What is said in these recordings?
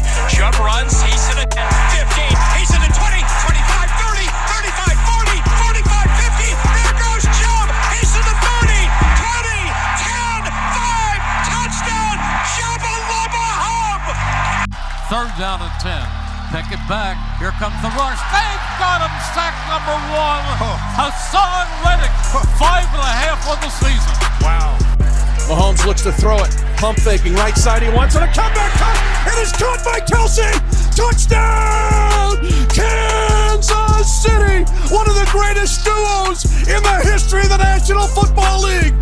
it. Chubb runs. He's in the 15. He's in the 20, 25, 30, 35, 40, 45, 50. There goes Chubb. He's in the 30, 20, 10, 5. Touchdown. Chubba Lubba Hub. Third down and 10. Pick it back. Here comes the rush. They've got him. Sack number one. Haason Reddick. Five and a half on the season. Wow. Mahomes looks to throw it. Pump faking right side. He wants it. A comeback cut. It is caught by Kelce. Touchdown! Kansas City. One of the greatest duos in the history of the National Football League.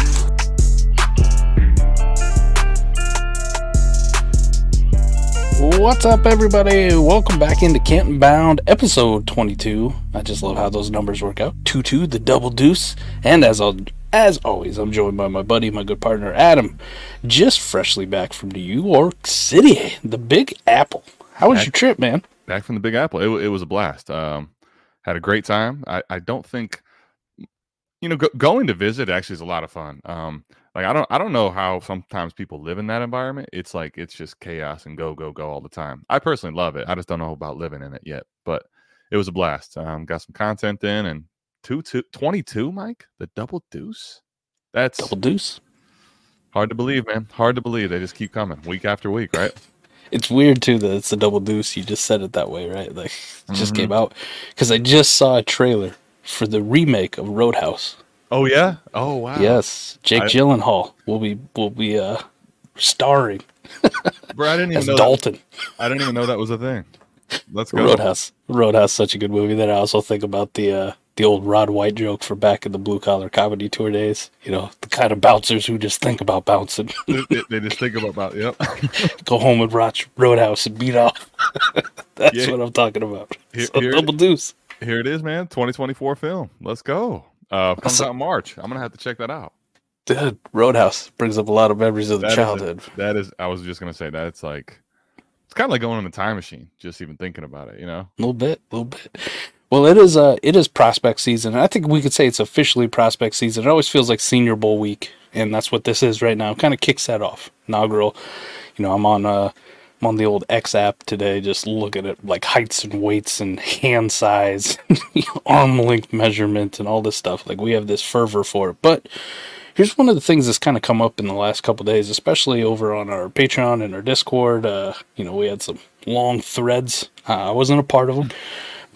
What's up, everybody? Welcome back into Canton Bound, episode 22. I just love how those numbers work out. 2 2, the double deuce. And as, I'll, as always, I'm joined by my buddy, my good partner, Adam, just freshly back from New York City, the Big Apple. How was Back- your trip, man? back from the Big Apple. It, it was a blast. Um, had a great time. I, I don't think, you know, go, going to visit actually is a lot of fun. Um, like I don't I don't know how sometimes people live in that environment. It's like it's just chaos and go go go all the time. I personally love it. I just don't know about living in it yet, but it was a blast. Um, got some content in and two two 22, Mike, the double deuce. That's Double deuce? hard to believe, man. Hard to believe. They just keep coming week after week, right? It's weird, too, that it's a double deuce. You just said it that way, right? Like, it just Mm-hmm. came out. Because I just saw a trailer for the remake of Roadhouse. Oh yeah. Oh wow. Yes, Jake I- Gyllenhaal will be will be uh starring Bro, I didn't even as know. That, Dalton. I didn't even know that was a thing. Let's go. Roadhouse. Roadhouse, such a good movie. Then I also think about the uh, the old Ron White joke for back in the blue collar comedy tour days. You know, the kind of bouncers who just think about bouncing, they, they- just think about, yep. go home and watch Roadhouse and beat off. That's Yeah. what I'm talking about. Here- so here it- deuce. Here it is, man. 2024 film. Let's go. Uh, comes out in March. I'm gonna have to check that out. Dude, Roadhouse brings up a lot of memories of the That a- childhood. that is. I was just gonna say that it's like it's kind of like going in a time machine. Just even thinking about it, you know. A little bit, a little bit. Well, it is uh it is prospect season. I think we could say it's officially prospect season. It always feels like Senior Bowl week, and that's what this is right now. Kind of kicks that off. Inaugural. You know, I'm on uh I'm on the old X app today, just looking at like heights and weights and hand size, arm length measurement, and all this stuff. Like we have this fervor for it, but. Here's one of the things that's kind of come up in the last couple days, especially over on our Patreon and our Discord. Uh, you know, we had some long threads. Uh, I wasn't a part of them,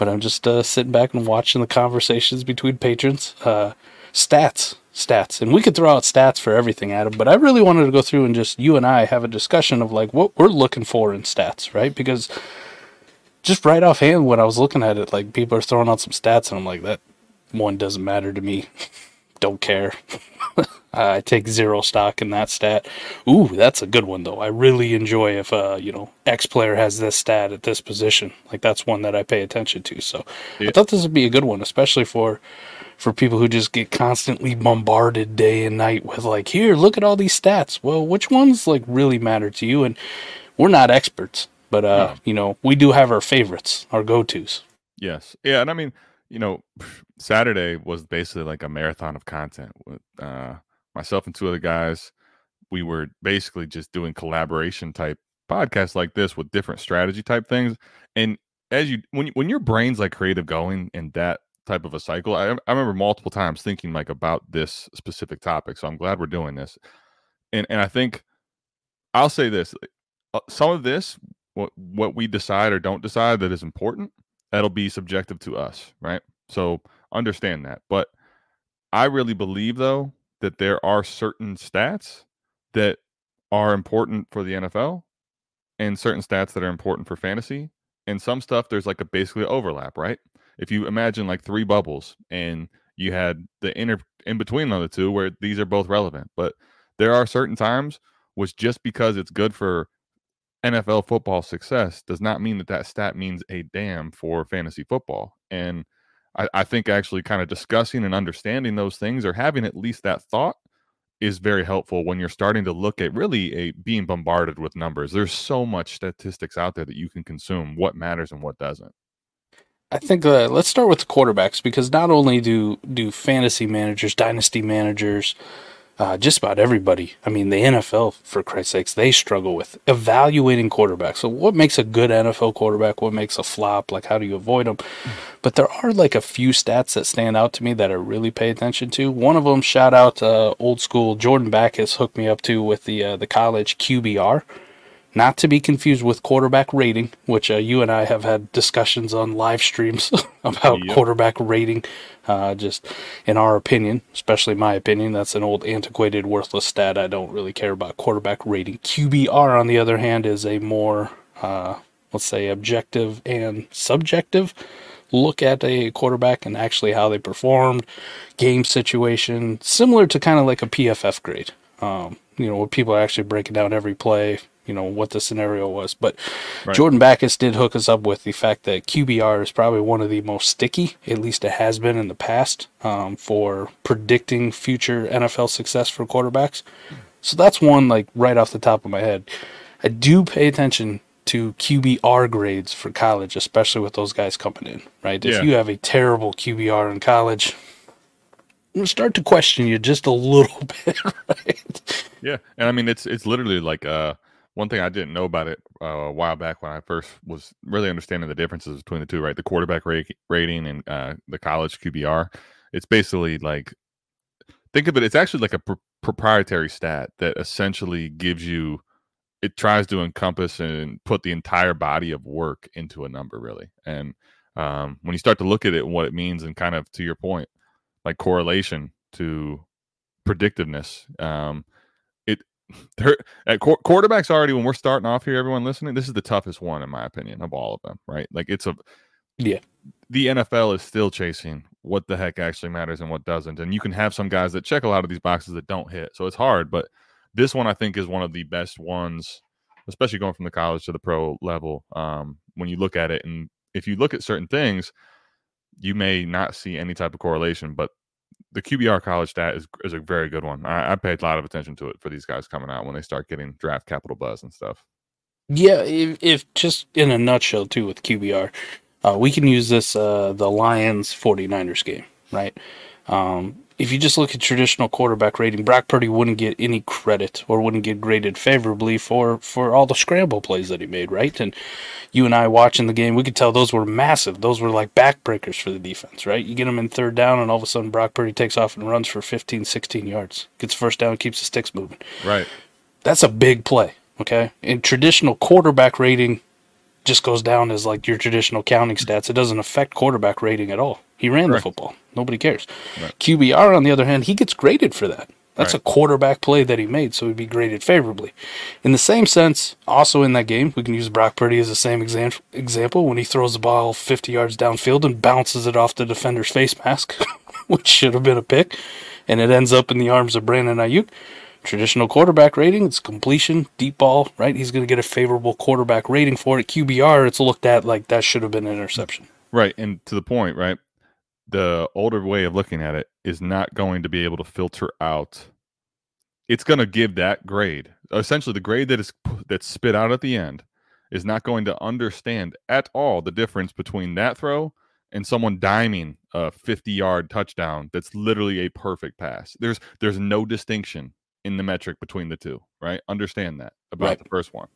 but I'm just uh, sitting back and watching the conversations between patrons. Uh, stats, stats, and we could throw out stats for everything, Adam. But I really wanted to go through and just you and I have a discussion of like what we're looking for in stats, right? Because just right offhand, when I was looking at it, like people are throwing out some stats, and I'm like, that one doesn't matter to me. Don't care. I take zero stock in that stat. Ooh, that's a good one though. I really enjoy if uh, you know, X player has this stat at this position. Like that's one that I pay attention to. So I thought this would be a good one, especially for for people who just get constantly bombarded day and night with like, here, look at all these stats. Well, which ones like really matter to you? And we're not experts, but uh, you know, we do have our favorites, our go-tos. Yes. Yeah, and I mean, you know, Saturday was basically like a marathon of content with uh myself and two other guys. We were basically just doing collaboration type podcasts like this with different strategy type things. And as you when when your brain's like creative going in that type of a cycle, I, I remember multiple times thinking like about this specific topic. So I'm glad we're doing this. And and I think I'll say this: uh, some of this, what what we decide or don't decide that is important, that'll be subjective to us, right? So understand that. But I really believe though that there are certain stats that are important for the NFL and certain stats that are important for fantasy. And some stuff there's like a basically overlap, right? If you imagine like three bubbles and you had the inner in between on the two where these are both relevant, but there are certain times which just because it's good for NFL football success does not mean that that stat means a damn for fantasy football. And I, I think actually kind of discussing and understanding those things or having at least that thought is very helpful when you're starting to look at really a being bombarded with numbers. There's so much statistics out there that you can consume, what matters and what doesn't. I think uh, let's start with the quarterbacks because not only do do fantasy managers, dynasty managers, uh, just about everybody. I mean, the NFL, for Christ's sakes, they struggle with evaluating quarterbacks. So, what makes a good NFL quarterback? What makes a flop? Like, how do you avoid them? But there are like a few stats that stand out to me that I really pay attention to. One of them, shout out uh, old school Jordan Backus hooked me up to with the uh, the college QBR not to be confused with quarterback rating, which uh, you and I have had discussions on live streams about Yep. quarterback rating. Uh, just in our opinion, especially my opinion, that's an old, antiquated, worthless stat. I don't really care about quarterback rating. QBR, on the other hand, is a more, uh, let's say, objective and subjective look at a quarterback and actually how they performed, game situation, similar to kind of like a PFF grade. Um, you know, where people are actually breaking down every play, you know, what the scenario was. But Right. Jordan Backus did hook us up with the fact that QBR is probably one of the most sticky, at least it has been in the past, um, for predicting future NFL success for quarterbacks. So that's one, like, right off the top of my head. I do pay attention to QBR grades for college, especially with those guys coming in, right? Yeah. If you have a terrible QBR in college, I'm start to question you just a little bit, right? Yeah, and I mean it's it's literally like uh one thing I didn't know about it uh, a while back when I first was really understanding the differences between the two, right? The quarterback ra- rating and uh, the college QBR. It's basically like think of it. It's actually like a pr- proprietary stat that essentially gives you. It tries to encompass and put the entire body of work into a number, really. And um, when you start to look at it what it means, and kind of to your point, like correlation to predictiveness, um, it there at qu- quarterbacks already when we're starting off here everyone listening this is the toughest one in my opinion of all of them right like it's a Yeah. the nfl is still chasing what the heck actually matters and what doesn't and you can have some guys that check a lot of these boxes that don't hit so it's hard but this one i think is one of the best ones especially going from the college to the pro level um, when you look at it and if you look at certain things you may not see any type of correlation but the QBR college stat is is a very good one. I, I paid a lot of attention to it for these guys coming out when they start getting draft capital buzz and stuff. Yeah, if, if just in a nutshell, too, with QBR, uh, we can use this uh, the Lions 49ers game, right? Um, if you just look at traditional quarterback rating, Brock Purdy wouldn't get any credit or wouldn't get graded favorably for, for all the scramble plays that he made, right? And you and I watching the game, we could tell those were massive. Those were like backbreakers for the defense, right? You get them in third down, and all of a sudden Brock Purdy takes off and runs for 15, 16 yards, gets first down, keeps the sticks moving Right. that's a big play. Okay. And traditional quarterback rating just goes down as like your traditional counting stats. It doesn't affect quarterback rating at all. He ran Correct. the football. Nobody cares. Right. QBR, on the other hand, he gets graded for that. That's Right. a quarterback play that he made, so he'd be graded favorably. In the same sense, also in that game, we can use Brock Purdy as the same exam- example when he throws the ball 50 yards downfield and bounces it off the defender's face mask, which should have been a pick, and it ends up in the arms of Brandon Aiyuk. Traditional quarterback rating, it's completion, deep ball, right? He's going to get a favorable quarterback rating for it. QBR, it's looked at like that should have been an interception. Right. And to the point, right? The older way of looking at it is not going to be able to filter out. It's going to give that grade. Essentially, the grade that is that's spit out at the end is not going to understand at all the difference between that throw and someone diming a 50 yard touchdown that's literally a perfect pass. There's there's no distinction in the metric between the two, right? Understand that about Right. the first one.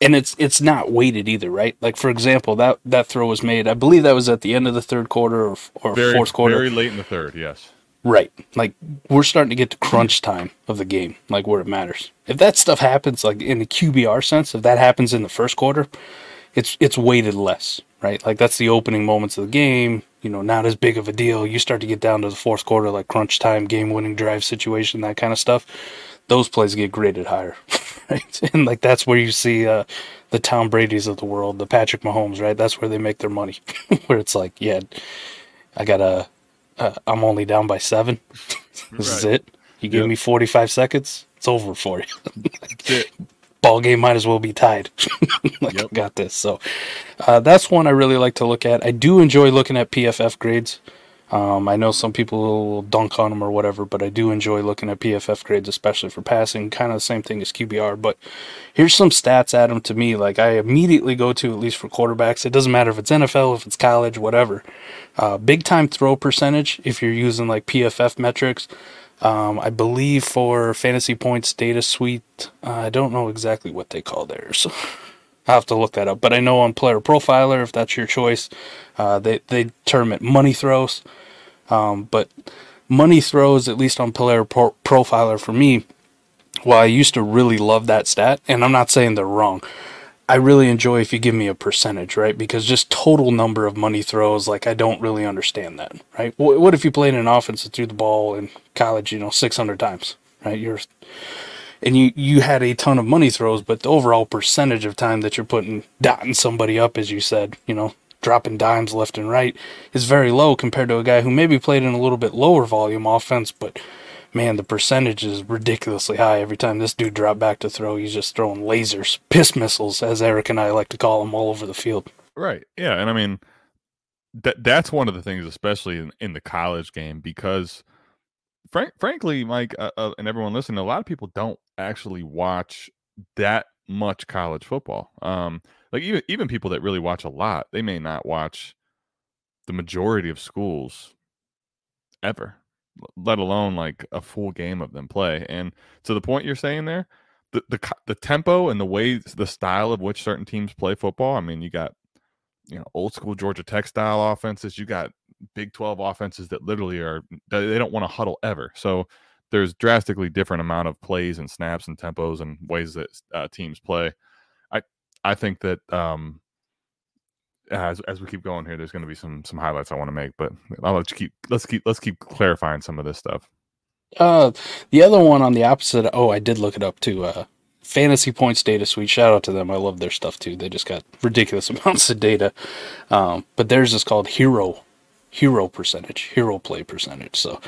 And it's it's not weighted either, right? Like for example, that that throw was made. I believe that was at the end of the third quarter or, or Very fourth quarter. very late in the third, yes. Right. Like we're starting to get to crunch time of the game, like where it matters. If that stuff happens like in the QBR sense, if that happens in the first quarter, it's it's weighted less, right? Like that's the opening moments of the game, you know, not as big of a deal. You start to get down to the fourth quarter like crunch time, game winning drive situation, that kind of stuff. Those plays get graded higher. Right? And like that's where you see uh the Tom Brady's of the world, the Patrick Mahomes, right? That's where they make their money. where it's like, yeah, I got a uh, I'm only down by seven. this is it. You give Yep. me 45 seconds, it's over for you. It. Ball game might as well be tied. like, Yep. I got this. So uh, that's one I really like to look at. I do enjoy looking at PFF grades. Um, I know some people will dunk on them or whatever, but I do enjoy looking at PFF grades, especially for passing. Kind of the same thing as QBR. But here's some stats, Adam, to me. Like I immediately go to, at least for quarterbacks. It doesn't matter if it's NFL, if it's college, whatever. Uh, big time throw percentage, if you're using like PFF metrics, Um, I believe for Fantasy Points Data Suite, uh, I don't know exactly what they call theirs. I'll have to look that up. But I know on Player Profiler, if that's your choice, uh, they, they term it money throws. Um, but money throws, at least on Player Pro- Profiler for me, well, I used to really love that stat, and I'm not saying they're wrong. I really enjoy if you give me a percentage, right? Because just total number of money throws, like I don't really understand that, right? What if you played in an offense that threw the ball in college, you know, 600 times, right? You're and you you had a ton of money throws, but the overall percentage of time that you're putting dotting somebody up, as you said, you know, dropping dimes left and right, is very low compared to a guy who maybe played in a little bit lower volume offense, but man, the percentage is ridiculously high. Every time this dude dropped back to throw, he's just throwing lasers, piss missiles, as Eric and I like to call them, all over the field. Right. Yeah, and I mean that that's one of the things, especially in, in the college game, because frank, frankly, Mike uh, uh, and everyone listening, a lot of people don't actually watch that much college football. Um, like even even people that really watch a lot, they may not watch the majority of schools ever let alone like a full game of them play. And to the point you're saying there, the the the tempo and the way the style of which certain teams play football. I mean, you got you know old school Georgia Tech style offenses. You got Big Twelve offenses that literally are they don't want to huddle ever. So there's drastically different amount of plays and snaps and tempos and ways that uh, teams play. I I think that um, as as we keep going here, there's going to be some some highlights I want to make, but I'll let you keep let's keep let's keep clarifying some of this stuff. Uh, the other one on the opposite. Oh, I did look it up too. Uh, Fantasy Points Data Suite. Shout out to them. I love their stuff too. They just got ridiculous amounts of data. Um, but theirs is called Hero Hero Percentage, Hero Play Percentage. So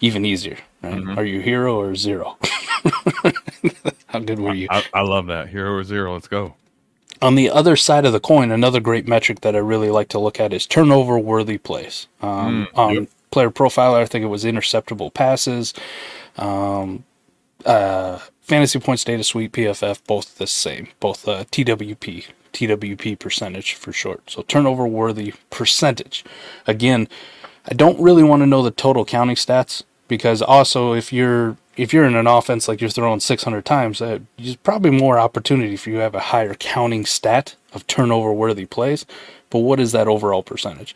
even easier. Right? Mm-hmm. Are you hero or zero? How good were you? I, I, love that hero or zero. Let's go. On the other side of the coin, another great metric that I really like to look at is turnover worthy plays. Um, mm, on yep. player profiler, I think it was interceptable passes. Um, uh, fantasy points data suite, PFF, both the same, both uh, TWP, TWP percentage for short. So turnover worthy percentage. Again, I don't really want to know the total counting stats because also if you're if you're in an offense like you're throwing 600 times, uh, there's probably more opportunity for you to have a higher counting stat of turnover worthy plays. But what is that overall percentage?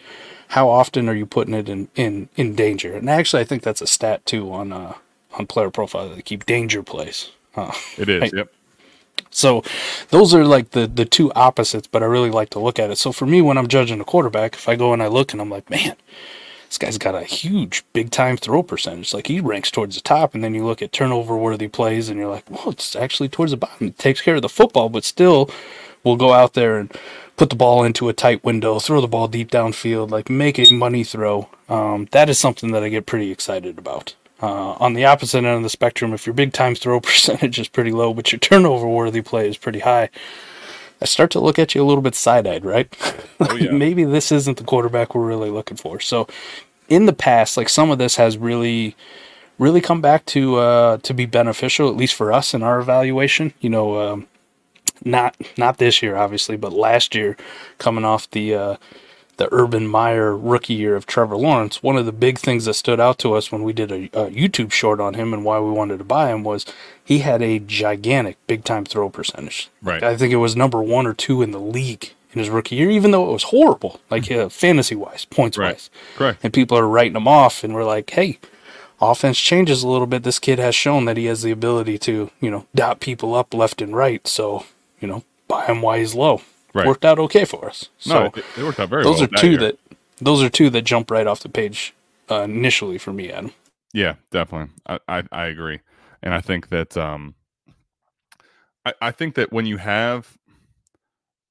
How often are you putting it in, in, in danger? And actually, I think that's a stat too on uh, on player profile. They keep danger plays. Uh, it is. Right? Yep. So those are like the the two opposites, but I really like to look at it. So for me, when I'm judging a quarterback, if I go and I look and I'm like, man, this guy's got a huge big time throw percentage. Like he ranks towards the top, and then you look at turnover worthy plays, and you're like, well, it's actually towards the bottom. It takes care of the football, but still, will go out there and put the ball into a tight window, throw the ball deep downfield, like make a money throw. Um, that is something that I get pretty excited about. Uh, on the opposite end of the spectrum, if your big time throw percentage is pretty low, but your turnover worthy play is pretty high, I start to look at you a little bit side eyed, right? Oh, yeah. Maybe this isn't the quarterback we're really looking for. So, in the past, like some of this has really, really come back to uh, to be beneficial, at least for us in our evaluation. You know, um, not not this year, obviously, but last year, coming off the uh, the Urban Meyer rookie year of Trevor Lawrence, one of the big things that stood out to us when we did a, a, YouTube short on him and why we wanted to buy him was he had a gigantic big time throw percentage. Right. I think it was number one or two in the league in his rookie year, even though it was horrible, like uh, fantasy wise, points right. wise. Correct. And people are writing him off, and we're like, hey, offense changes a little bit. This kid has shown that he has the ability to, you know, dot people up left and right. So, you know, buy him while he's low right. worked out okay for us. So no, it, it worked out very those well. Those are two that, that those are two that jump right off the page uh, initially for me, Adam. Yeah, definitely. I, I, I agree, and I think that um, I, I think that when you have,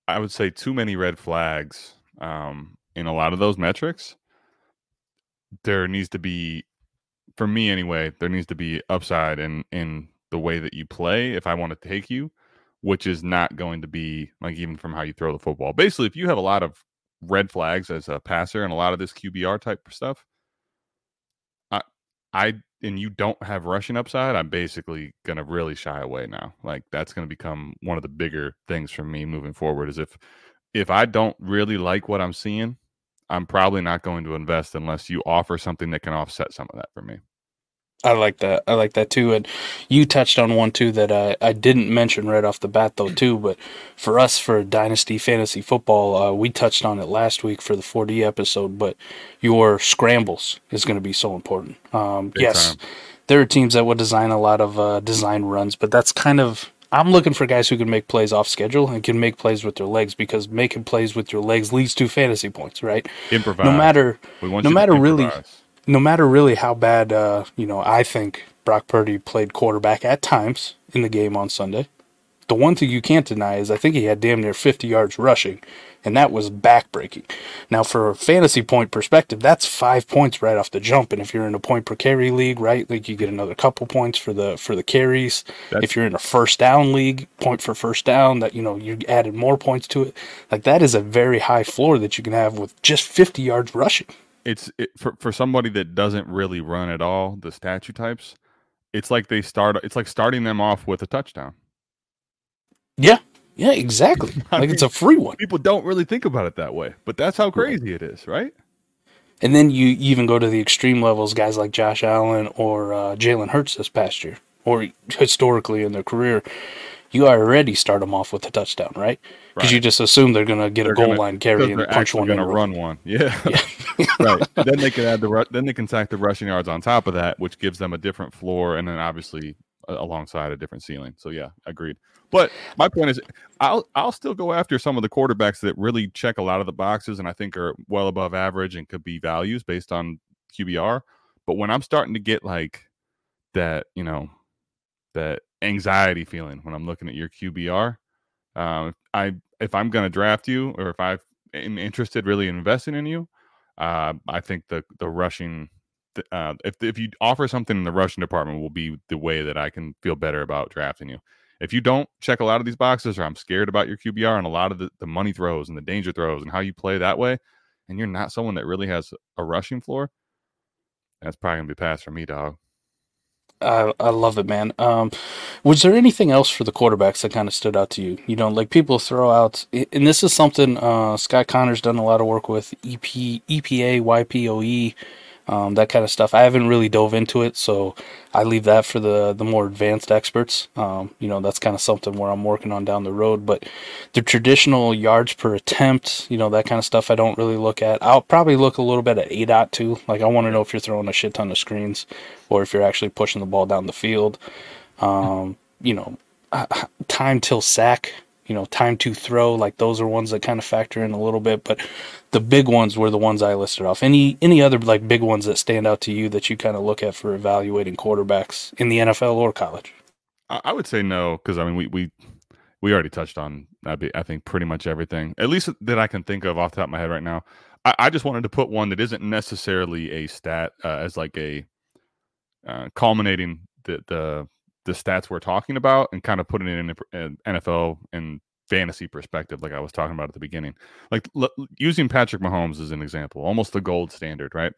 I would say too many red flags um, in a lot of those metrics, there needs to be, for me anyway, there needs to be upside in in the way that you play. If I want to take you, which is not going to be like even from how you throw the football. Basically, if you have a lot of red flags as a passer and a lot of this QBR type stuff, I, I and you don't have rushing upside, I'm basically gonna really shy away now. Like that's gonna become one of the bigger things for me moving forward. Is if if I don't really like what I'm seeing, I'm probably not going to invest unless you offer something that can offset some of that for me. I like that. I like that too. And you touched on one too that I, I didn't mention right off the bat though too. But for us for Dynasty Fantasy Football, uh, we touched on it last week for the 4D episode. But your scrambles is going to be so important. Um, yes, time. there are teams that would design a lot of uh, design runs, but that's kind of I'm looking for guys who can make plays off schedule and can make plays with their legs because making plays with your legs leads to fantasy points, right? Improvise. No matter We want no you to matter really improvise. No matter really how bad uh, you know, I think Brock Purdy played quarterback at times in the game on Sunday. The one thing you can't deny is I think he had damn near 50 yards rushing, and that was backbreaking. Now, for a fantasy point perspective, that's five points right off the jump. And if you're in a point per carry league, right, like you get another couple points for the for the carries. That's- if you're in a first down league, point for first down, that you know you added more points to it. Like that is a very high floor that you can have with just 50 yards rushing. It's it, for for somebody that doesn't really run at all the statue types it's like they start it's like starting them off with a touchdown Yeah, yeah, exactly. Like it's a free one. people don't really think about it that way but that's how crazy it is right And then you even go to the extreme levels, guys like Josh Allen or uh, Jalen Hurts this past year, or historically in their career. You already start them off with a touchdown, right? Because Right. you just assume they're going to get They're a goal gonna- line carry and punch one in. gonna a run one. Yeah, right. Then they can add the then they can sack the rushing yards on top of that which gives them a different floor and then obviously alongside a different ceiling. So yeah agreed. But my point is i'll i'll still go after some of the quarterbacks that really check a lot of the boxes and i think are well above average and could be values based on qbr but when i'm starting to get like that you know that anxiety feeling when i'm looking at your qbr um, I if I'm going to draft you or if I am interested really in investing in you, uh, I think the the rushing, uh, if if you offer something in the rushing department, will be the way that I can feel better about drafting you. If you don't check a lot of these boxes, or I'm scared about your QBR and a lot of the, the money throws and the danger throws and how you play that way, and you're not someone that really has a rushing floor, that's probably gonna be pass for me, dog. I, I love it, man. Um, was there anything else for the quarterbacks that kind of stood out to you? You know, like people throw out, and this is something uh, Scott Connor's done a lot of work with EP, EPA, YPOE, um, that kind of stuff. I haven't really dove into it, so I leave that for the the more advanced experts. Um, you know, that's kind of something where I'm working on down the road. But the traditional yards per attempt, you know, that kind of stuff, I don't really look at. I'll probably look a little bit at ADOT too. Like I want to know if you're throwing a shit ton of screens or if you're actually pushing the ball down the field. Um, you know, time till sack, you know, time to throw, like those are ones that kind of factor in a little bit, but the big ones were the ones I listed off. Any any other like big ones that stand out to you that you kind of look at for evaluating quarterbacks in the NFL or college? I, would say no because I mean we we we already touched on I think pretty much everything at least that I can think of off the top of my head right now. I, I just wanted to put one that isn't necessarily a stat uh, as like a uh, culminating the the the stats we're talking about and kind of putting it in an uh, NFL and fantasy perspective, like I was talking about at the beginning. Like l- using Patrick Mahomes as an example, almost the gold standard, right?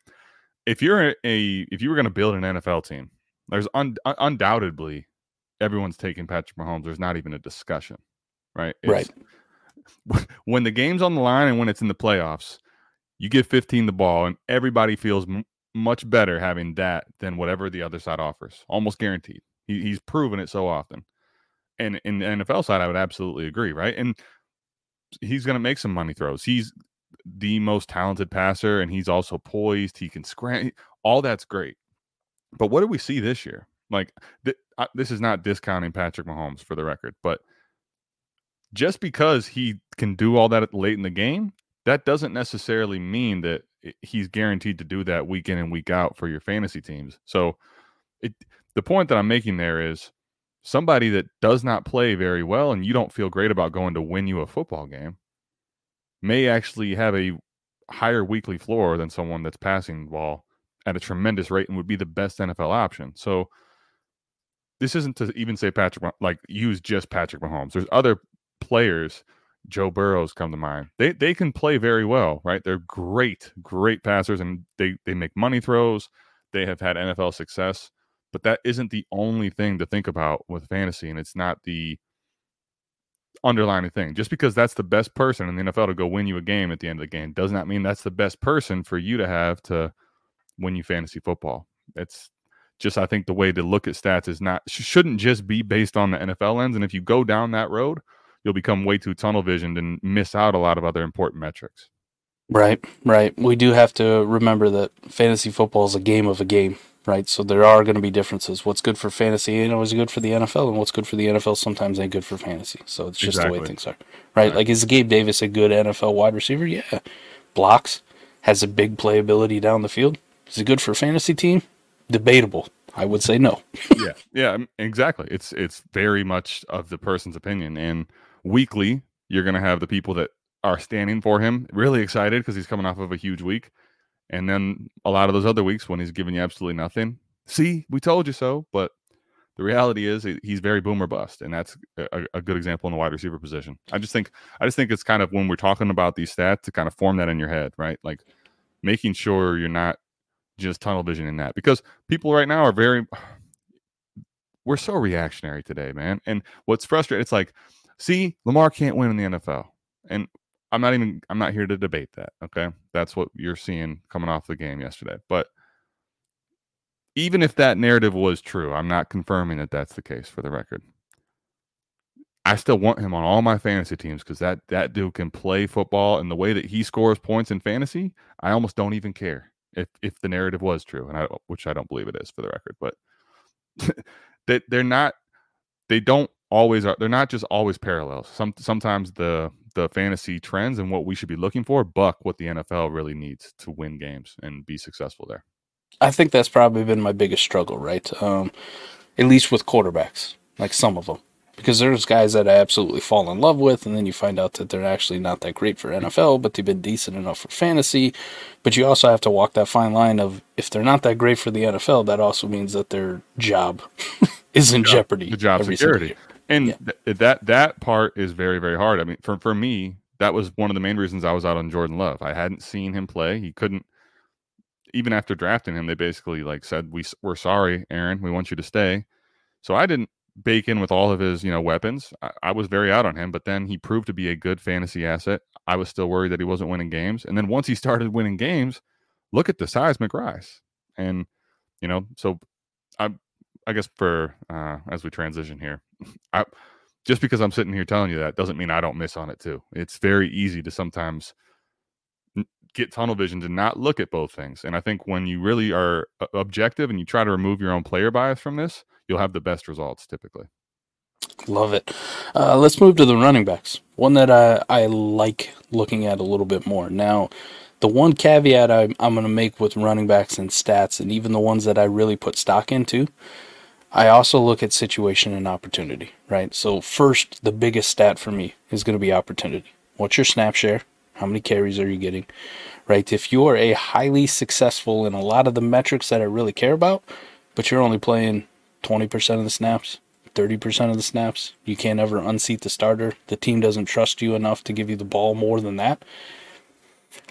If you're a, a if you were going to build an NFL team, there's un, un- undoubtedly everyone's taking Patrick Mahomes. There's not even a discussion, right? Right. When the game's on the line and when it's in the playoffs, you give 15 the ball, and everybody feels m- much better having that than whatever the other side offers. Almost guaranteed. He, he's proven it so often. And in the NFL side, I would absolutely agree, right? And he's going to make some money throws. He's the most talented passer, and he's also poised. He can scram. All that's great. But what do we see this year? Like th- I, this is not discounting Patrick Mahomes for the record, but just because he can do all that late in the game, that doesn't necessarily mean that eh, he's guaranteed to do that week in and week out for your fantasy teams. So, it the point that I'm making there is somebody that does not play very well and you don't feel great about going to win you a football game may actually have a higher weekly floor than someone that's passing the ball at a tremendous rate and would be the best NFL option. So this isn't to even say Patrick like use just Patrick Mahomes. There's other players. Joe Burrows come to mind. They they can play very well, right? They're great, great passers, and they they make money throws. They have had NFL success, but that isn't the only thing to think about with fantasy, and it's not the underlying thing. Just because that's the best person in the NFL to go win you a game at the end of the game does not mean that's the best person for you to have to win you fantasy football. It's just I think the way to look at stats is not shouldn't just be based on the NFL lens. And if you go down that road, you'll become way too tunnel visioned and miss out a lot of other important metrics. Right, right. We do have to remember that fantasy football is a game of a game, right? So there are going to be differences. What's good for fantasy ain't always good for the NFL, and what's good for the NFL sometimes ain't good for fantasy. So it's just the way things are, right? Right. Like, is Gabe Davis a good NFL wide receiver? Yeah. Blocks, has a big playability down the field. Is it good for a fantasy team? Debatable. I would say no. yeah, yeah, um, exactly. It's it's very much of the person's opinion. And weekly, you're going to have the people that are standing for him, really excited because he's coming off of a huge week, and then a lot of those other weeks when he's giving you absolutely nothing. See, we told you so. But the reality is, he's very boomer bust, and that's a, a good example in the wide receiver position. I just think, I just think it's kind of when we're talking about these stats to kind of form that in your head, right? Like making sure you're not just tunnel vision in that because people right now are very we're so reactionary today, man. And what's frustrating, it's like, see, Lamar can't win in the NFL. And I'm not even I'm not here to debate that. Okay. That's what you're seeing coming off the game yesterday. But even if that narrative was true, I'm not confirming that that's the case for the record. I still want him on all my fantasy teams because that that dude can play football and the way that he scores points in fantasy, I almost don't even care if if the narrative was true, and I which I don't believe it is for the record, but that they're not they don't always are they're not just always parallels. Some sometimes the the fantasy trends and what we should be looking for buck what the NFL really needs to win games and be successful there. I think that's probably been my biggest struggle, right? Um, at least with quarterbacks, like some of them, because there's guys that I absolutely fall in love with, and then you find out that they're actually not that great for NFL, but they've been decent enough for fantasy. But you also have to walk that fine line of if they're not that great for the NFL, that also means that their job is in jeopardy. the job security. year. And Yeah. th- that that part is very very hard. I mean, for for me, that was one of the main reasons I was out on Jordan Love. I hadn't seen him play. He couldn't even after drafting him. They basically like said, "We we're sorry, Aaron. We want you to stay." So I didn't bake in with all of his you know weapons. I, I was very out on him, but then he proved to be a good fantasy asset. I was still worried that he wasn't winning games, and then once he started winning games, look at the seismic rise. And you know, so I I guess for uh, as we transition here, I just because I'm sitting here telling you that doesn't mean I don't miss on it too. It's very easy to sometimes get tunnel vision to not look at both things. And I think when you really are uh, objective and you try to remove your own player bias from this, you'll have the best results typically. Love it. Uh, let's move to the running backs. One that I, I like looking at a little bit more. Now, the one caveat I, I'm going to make with running backs and stats, and even the ones that I really put stock into, I also look at situation and opportunity, right? So, first, the biggest stat for me is going to be opportunity. What's your snap share? How many carries are you getting? Right? If you are a highly successful in a lot of the metrics that I really care about, but you're only playing 20% of the snaps, 30% of the snaps. You can't ever unseat the starter. The team doesn't trust you enough to give you the ball more than that.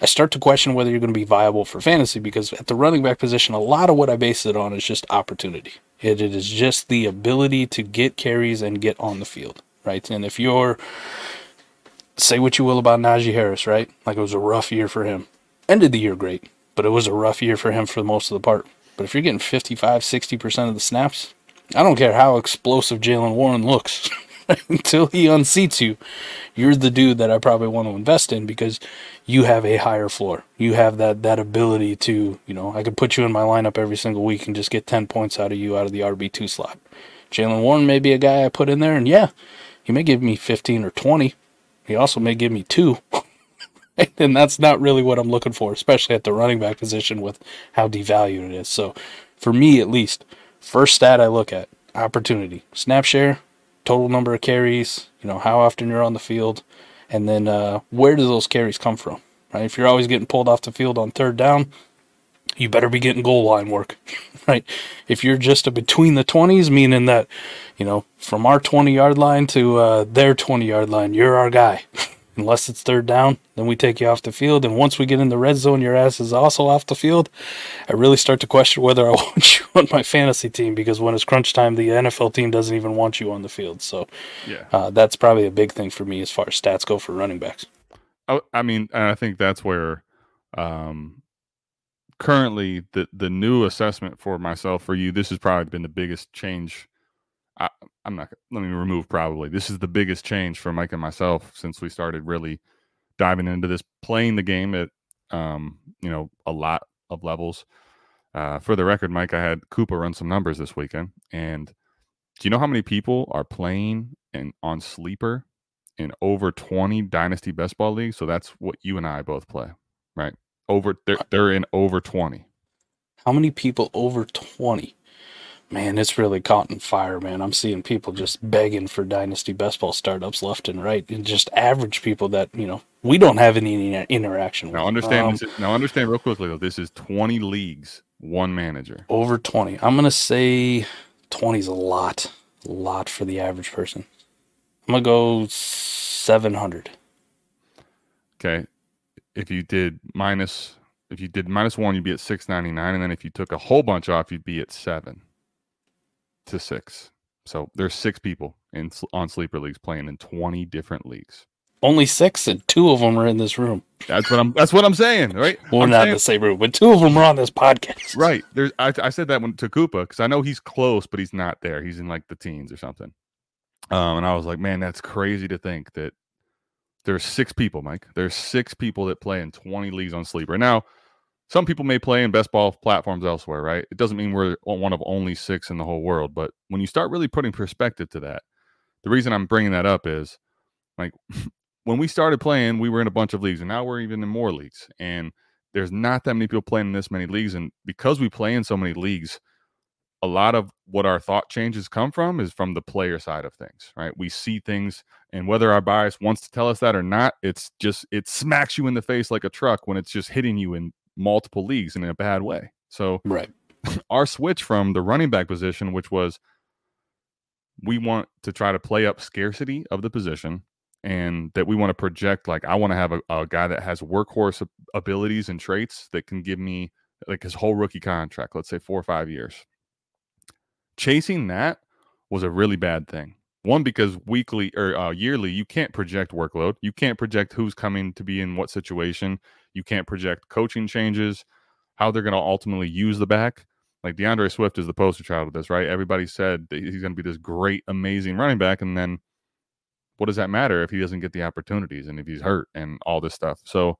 I start to question whether you're going to be viable for fantasy because at the running back position, a lot of what I base it on is just opportunity. It, it is just the ability to get carries and get on the field, right? And if you're, say what you will about Najee Harris, right? Like it was a rough year for him. Ended the year great, but it was a rough year for him for the most of the part. But if you're getting 55, 60% of the snaps, I don't care how explosive Jaylen Warren looks. Until he unseats you, you're the dude that I probably want to invest in because you have a higher floor. You have that that ability to, you know, I could put you in my lineup every single week and just get 10 points out of you out of the RB2 slot. Jaylen Warren may be a guy I put in there, and yeah, he may give me 15 or 20. He also may give me two. and that's not really what I'm looking for, especially at the running back position with how devalued it is. So, for me at least, first stat I look at opportunity, snap share, total number of carries, you know, how often you're on the field, and then uh, where do those carries come from? Right? If you're always getting pulled off the field on third down, you better be getting goal line work, right? If you're just a between the 20s, meaning that, you know, from our 20 yard line to uh, their 20 yard line, you're our guy. Unless it's third down, then we take you off the field. And once we get in the red zone, your ass is also off the field. I really start to question whether I want you on my fantasy team because when it's crunch time, the NFL team doesn't even want you on the field. So Yeah. uh, that's probably a big thing for me as far as stats go for running backs. I, I mean, and I think that's where um, currently the the new assessment for myself for you. This has probably been the biggest change. I, I'm not. Let me remove probably. This is the biggest change for Mike and myself since we started really diving into this, playing the game at um, you know a lot of levels. Uh, for the record, Mike, I had Koopa run some numbers this weekend, and do you know how many people are playing and on sleeper in over 20 dynasty best ball leagues? So that's what you and I both play, right? Over they're, they're in over 20. How many people over 20? Man, it's really caught in fire, man. I'm seeing people just begging for dynasty best ball startups left and right, and just average people that you know we don't have any interaction with. Now understand. Um, this is, now understand real quickly though. This is 20 leagues, one manager. Over 20. I'm gonna say 20 is a lot, a lot for the average person. I'm gonna go 700. Okay, if you did minus, if you did minus one, you'd be at 699, and then if you took a whole bunch off, you'd be at seven to six. So there's six people in on sleeper leagues playing in 20 different leagues. Only six, and two of them are in this room. That's what I'm. That's what I'm saying, right? We're I'm not saying, in the same room, but two of them are on this podcast. Right. There's. I, I said that one to Koopa because I know he's close, but he's not there. He's in like the teens or something. Um, and I was like, man, that's crazy to think that there's six people, Mike. There's six people that play in 20 leagues on sleeper. Now, some people may play in best ball platforms elsewhere, right? It doesn't mean we're one of only six in the whole world, but when you start really putting perspective to that, the reason I'm bringing that up is like when we started playing, we were in a bunch of leagues, and now we're even in more leagues. And there's not that many people playing in this many leagues. And because we play in so many leagues, a lot of what our thought changes come from is from the player side of things, right? We see things, and whether our bias wants to tell us that or not, it's just it smacks you in the face like a truck when it's just hitting you in multiple leagues in a bad way. So, right, our switch from the running back position, which was we want to try to play up scarcity of the position and that we want to project like I want to have a, a, guy that has workhorse abilities and traits that can give me like his whole rookie contract, let's say four or five years. Chasing that was a really bad thing. One because weekly or uh, yearly you can't project workload. You can't project who's coming to be in what situation. You can't project coaching changes, how they're going to ultimately use the back. Like D'Andre Swift is the poster child of this, right? Everybody said he's going to be this great, amazing running back, and then what does that matter if he doesn't get the opportunities and if he's hurt and all this stuff? So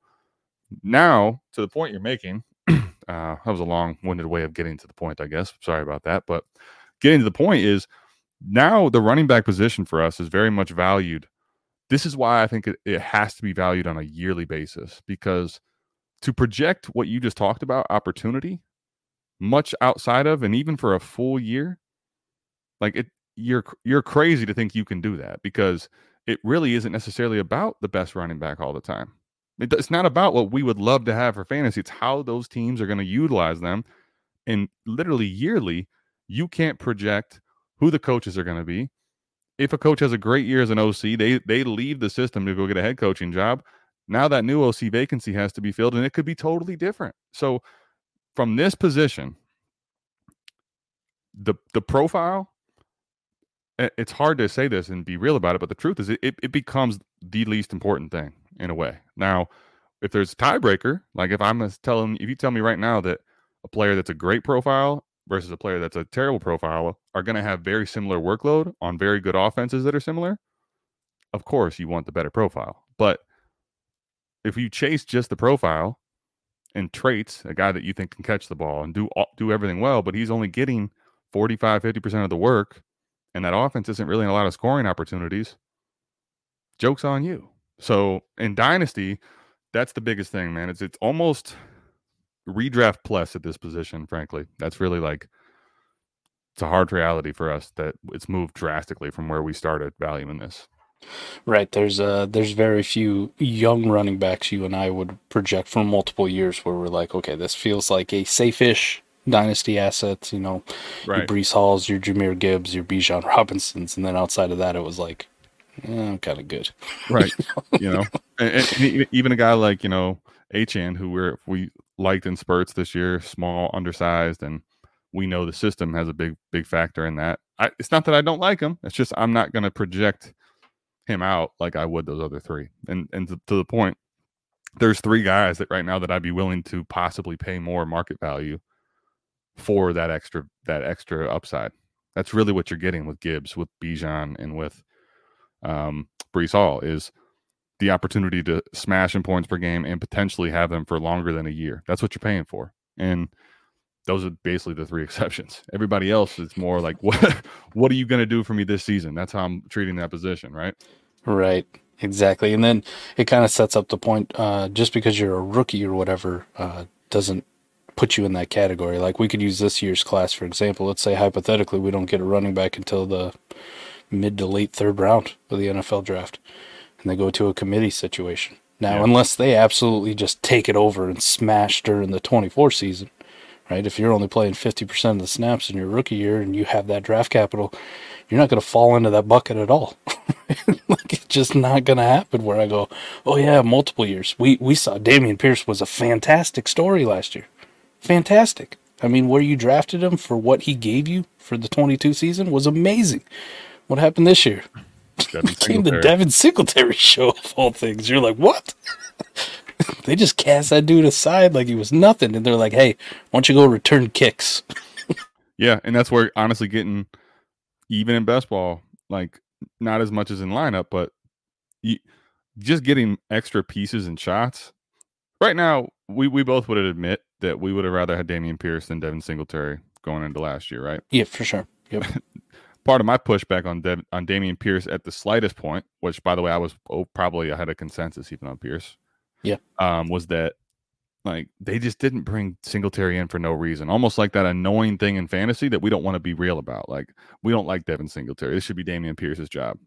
now, to the point you're making, uh, that was a long-winded way of getting to the point, I guess. Sorry about that, but getting to the point is now the running back position for us is very much valued. This is why I think it, it has to be valued on a yearly basis because to project what you just talked about, opportunity, much outside of and even for a full year, like it you're you're crazy to think you can do that because it really isn't necessarily about the best running back all the time. it's not about what we would love to have for fantasy. It's how those teams are going to utilize them. And literally yearly, you can't project who the coaches are going to be. If a coach has a great year as an OC, they they leave the system to go get a head coaching job. Now that new OC vacancy has to be filled, and it could be totally different. So, from this position, the the profile, it's hard to say this and be real about it, but the truth is, it it becomes the least important thing in a way. Now, if there's a tiebreaker, like if I'm telling, if you tell me right now that a player that's a great profile versus a player that's a terrible profile are going to have very similar workload on very good offenses that are similar, of course you want the better profile. But if you chase just the profile and traits, a guy that you think can catch the ball and do do everything well, but he's only getting 45, 50% of the work, and that offense isn't really in a lot of scoring opportunities, joke's on you. So in Dynasty, that's the biggest thing, man. It's it's almost redraft plus at this position, frankly. That's really like it's a hard reality for us that it's moved drastically from where we started valuing this. Right. There's uh there's very few young running backs you and I would project for multiple years where we're like, okay, this feels like a safe-ish dynasty asset, you know, right. your Breece Halls, your Jahmyr Gibbs, your Bijan Robinsons, and then outside of that it was like, yeah, I'm kind of good. Right. you know, and, and, even a guy like, you know, Achane, who we're we liked in spurts this year, small, undersized, and we know the system has a big, big factor in that. I, it's not that I don't like him. It's just I'm not going to project him out like I would those other three. And and to, to, the point, there's three guys that right now that I'd be willing to possibly pay more market value for that extra that extra upside. That's really what you're getting with Gibbs, with Bijan, and with um, Breece Hall is the opportunity to smash in points per game and potentially have them for longer than a year. That's what you're paying for, and those are basically the three exceptions. Everybody else is more like what what are you going to do for me this season? That's how I'm treating that position, right? Right. Exactly. And then it kind of sets up the point uh, just because you're a rookie or whatever uh, doesn't put you in that category. Like we could use this year's class, for example. Let's say hypothetically we don't get a running back until the mid to late third round of the NFL draft and they go to a committee situation. Now, Yeah. unless they absolutely just take it over and smash during the 24 season, right? If you're only playing 50% of the snaps in your rookie year and you have that draft capital, you're not going to fall into that bucket at all. like it's just not going to happen where I go, "Oh yeah, multiple years." We we saw Dameon Pierce was a fantastic story last year. Fantastic. I mean, where you drafted him for what he gave you for the 22 season was amazing. What happened this year? Devin Became the Devin Singletary show of all things. You're like, what? they just cast that dude aside like he was nothing, and they're like, "Hey, why don't you go return kicks?" Yeah, and that's where honestly getting even in best ball, like not as much as in lineup, but you, just getting extra pieces and shots. Right now, we we both would admit that we would have rather had Dameon Pierce than Devin Singletary going into last year, right? Yeah, for sure. Yep. Part of my pushback on Dev, on Dameon Pierce at the slightest point, which by the way I was oh, probably ahead of consensus even on Pierce, Yeah. um, was that like they just didn't bring Singletary in for no reason. Almost like that annoying thing in fantasy that we don't want to be real about. Like we don't like Devin Singletary. This should be Dameon Pierce's job.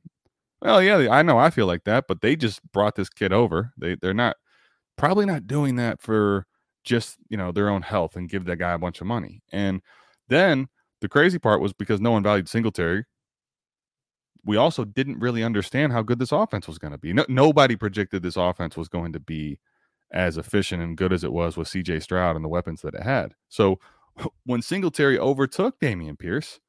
Well, yeah, I know I feel like that, but they just brought this kid over. They they're not probably not doing that for just you know their own health and give that guy a bunch of money. And then the crazy part was because no one valued Singletary. We also didn't really understand how good this offense was going to be. No, nobody predicted this offense was going to be as efficient and good as it was with CJ Stroud and the weapons that it had. So when Singletary overtook Dameon Pierce,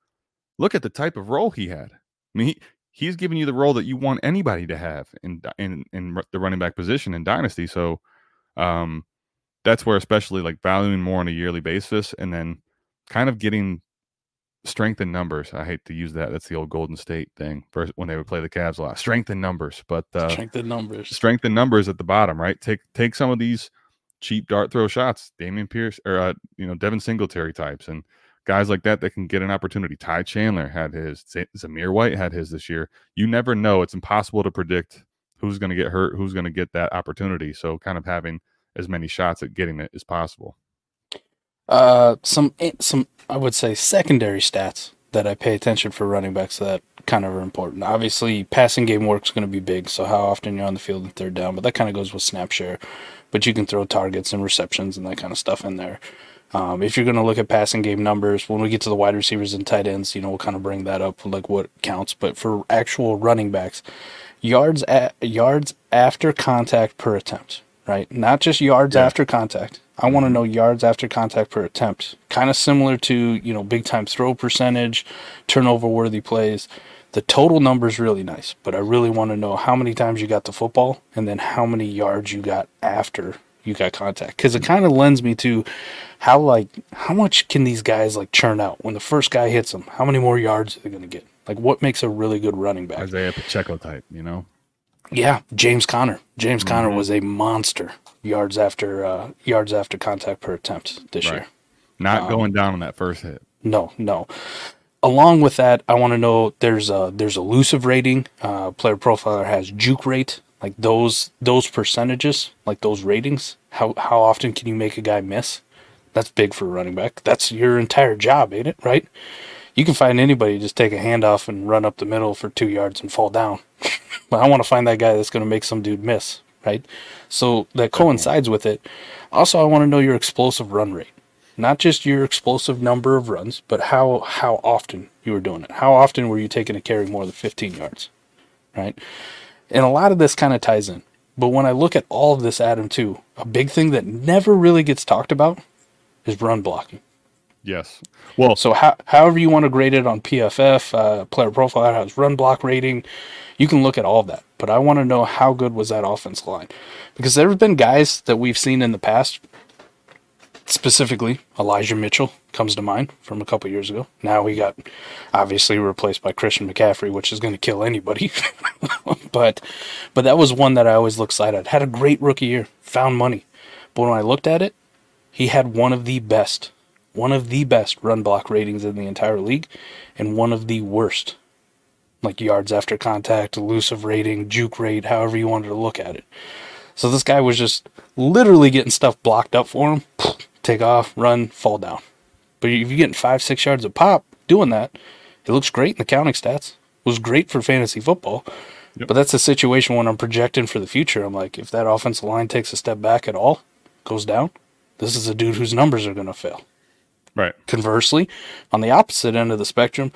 look at the type of role he had. I mean, he, he's giving you the role that you want anybody to have in in in the running back position in dynasty. So um that's where especially like valuing more on a yearly basis and then kind of getting strength in numbers. I hate to use that. That's the old Golden State thing first when they would play the Cavs a lot. Strength in numbers, but uh, Strength in numbers. strength in numbers at the bottom, right? Take take some of these cheap dart throw shots, Dameon Pierce or uh, you know Devin Singletary types, and guys like that that can get an opportunity. Ty Chandler had his, Zamir White had his this year. You never know; it's impossible to predict who's going to get hurt, who's going to get that opportunity. So, kind of having as many shots at getting it as possible. Uh, some some I would say secondary stats that I pay attention for running backs that kind of are important. Obviously, passing game work is going to be big, so how often you're on the field in third down, but that kind of goes with snap share. But you can throw targets and receptions and that kind of stuff in there. Um, if you're going to look at passing game numbers, when we get to the wide receivers and tight ends, you know, we'll kind of bring that up, like what counts. But for actual running backs, yards at yards after contact per attempt, right? Not just yards Yeah. after contact. I want to know yards after contact per attempt. Kind of similar to, you know, big time throw percentage, turnover worthy plays. The total number is really nice, but I really want to know how many times you got the football and then how many yards you got after you got contact. Because it kind of lends me to how, like, how much can these guys, like, churn out when the first guy hits them? How many more yards are they going to get? Like, what makes a really good running back? Isaiah Pacheco type, you know. Yeah, James Conner. James Conner was a monster yards after uh, yards after contact per attempt this Right. year. Not Um, going down on that first hit. No, no. Along with that, I want to know there's a there's elusive rating. Uh, Player Profiler has juke rate, like those those percentages, like those ratings. How how often can you make a guy miss? That's big for a running back. That's your entire job, ain't it? Right? You can find anybody just take a handoff and run up the middle for two yards and fall down. but I want to find that guy that's going to make some dude miss, right? So that coincides with it. Also, I want to know your explosive run rate not just your explosive number of runs, but how how often you were doing it. How often were you taking a carry more than 15 yards, right? And a lot of this kind of ties in. But when I look at all of this, Adam, too, a big thing that never really gets talked about is run blocking. Yes. Well, So how, however you want to grade it on PFF, uh, player profile, has run block rating, you can look at all that. But I want to know how good was that offense line, because there have been guys that we've seen in the past. Specifically, Elijah Mitchell comes to mind from a couple years ago. Now he got obviously replaced by Christian McCaffrey, which is going to kill anybody. but but that was one that I always looked side at. Had a great rookie year, found money. But when I looked at it, he had one of the best, one of the best run block ratings in the entire league, and one of the worst, like yards after contact, elusive rating, juke rate, however you wanted to look at it. So this guy was just literally getting stuff blocked up for him, take off, run, fall down. But if you're getting five, six yards of pop doing that, it looks great in the counting stats. It was great for fantasy football. But that's a situation when I'm projecting for the future. I'm like, if that offensive line takes a step back at all, goes down, this is a dude whose numbers are going to fail. Right. Conversely, on the opposite end of the spectrum,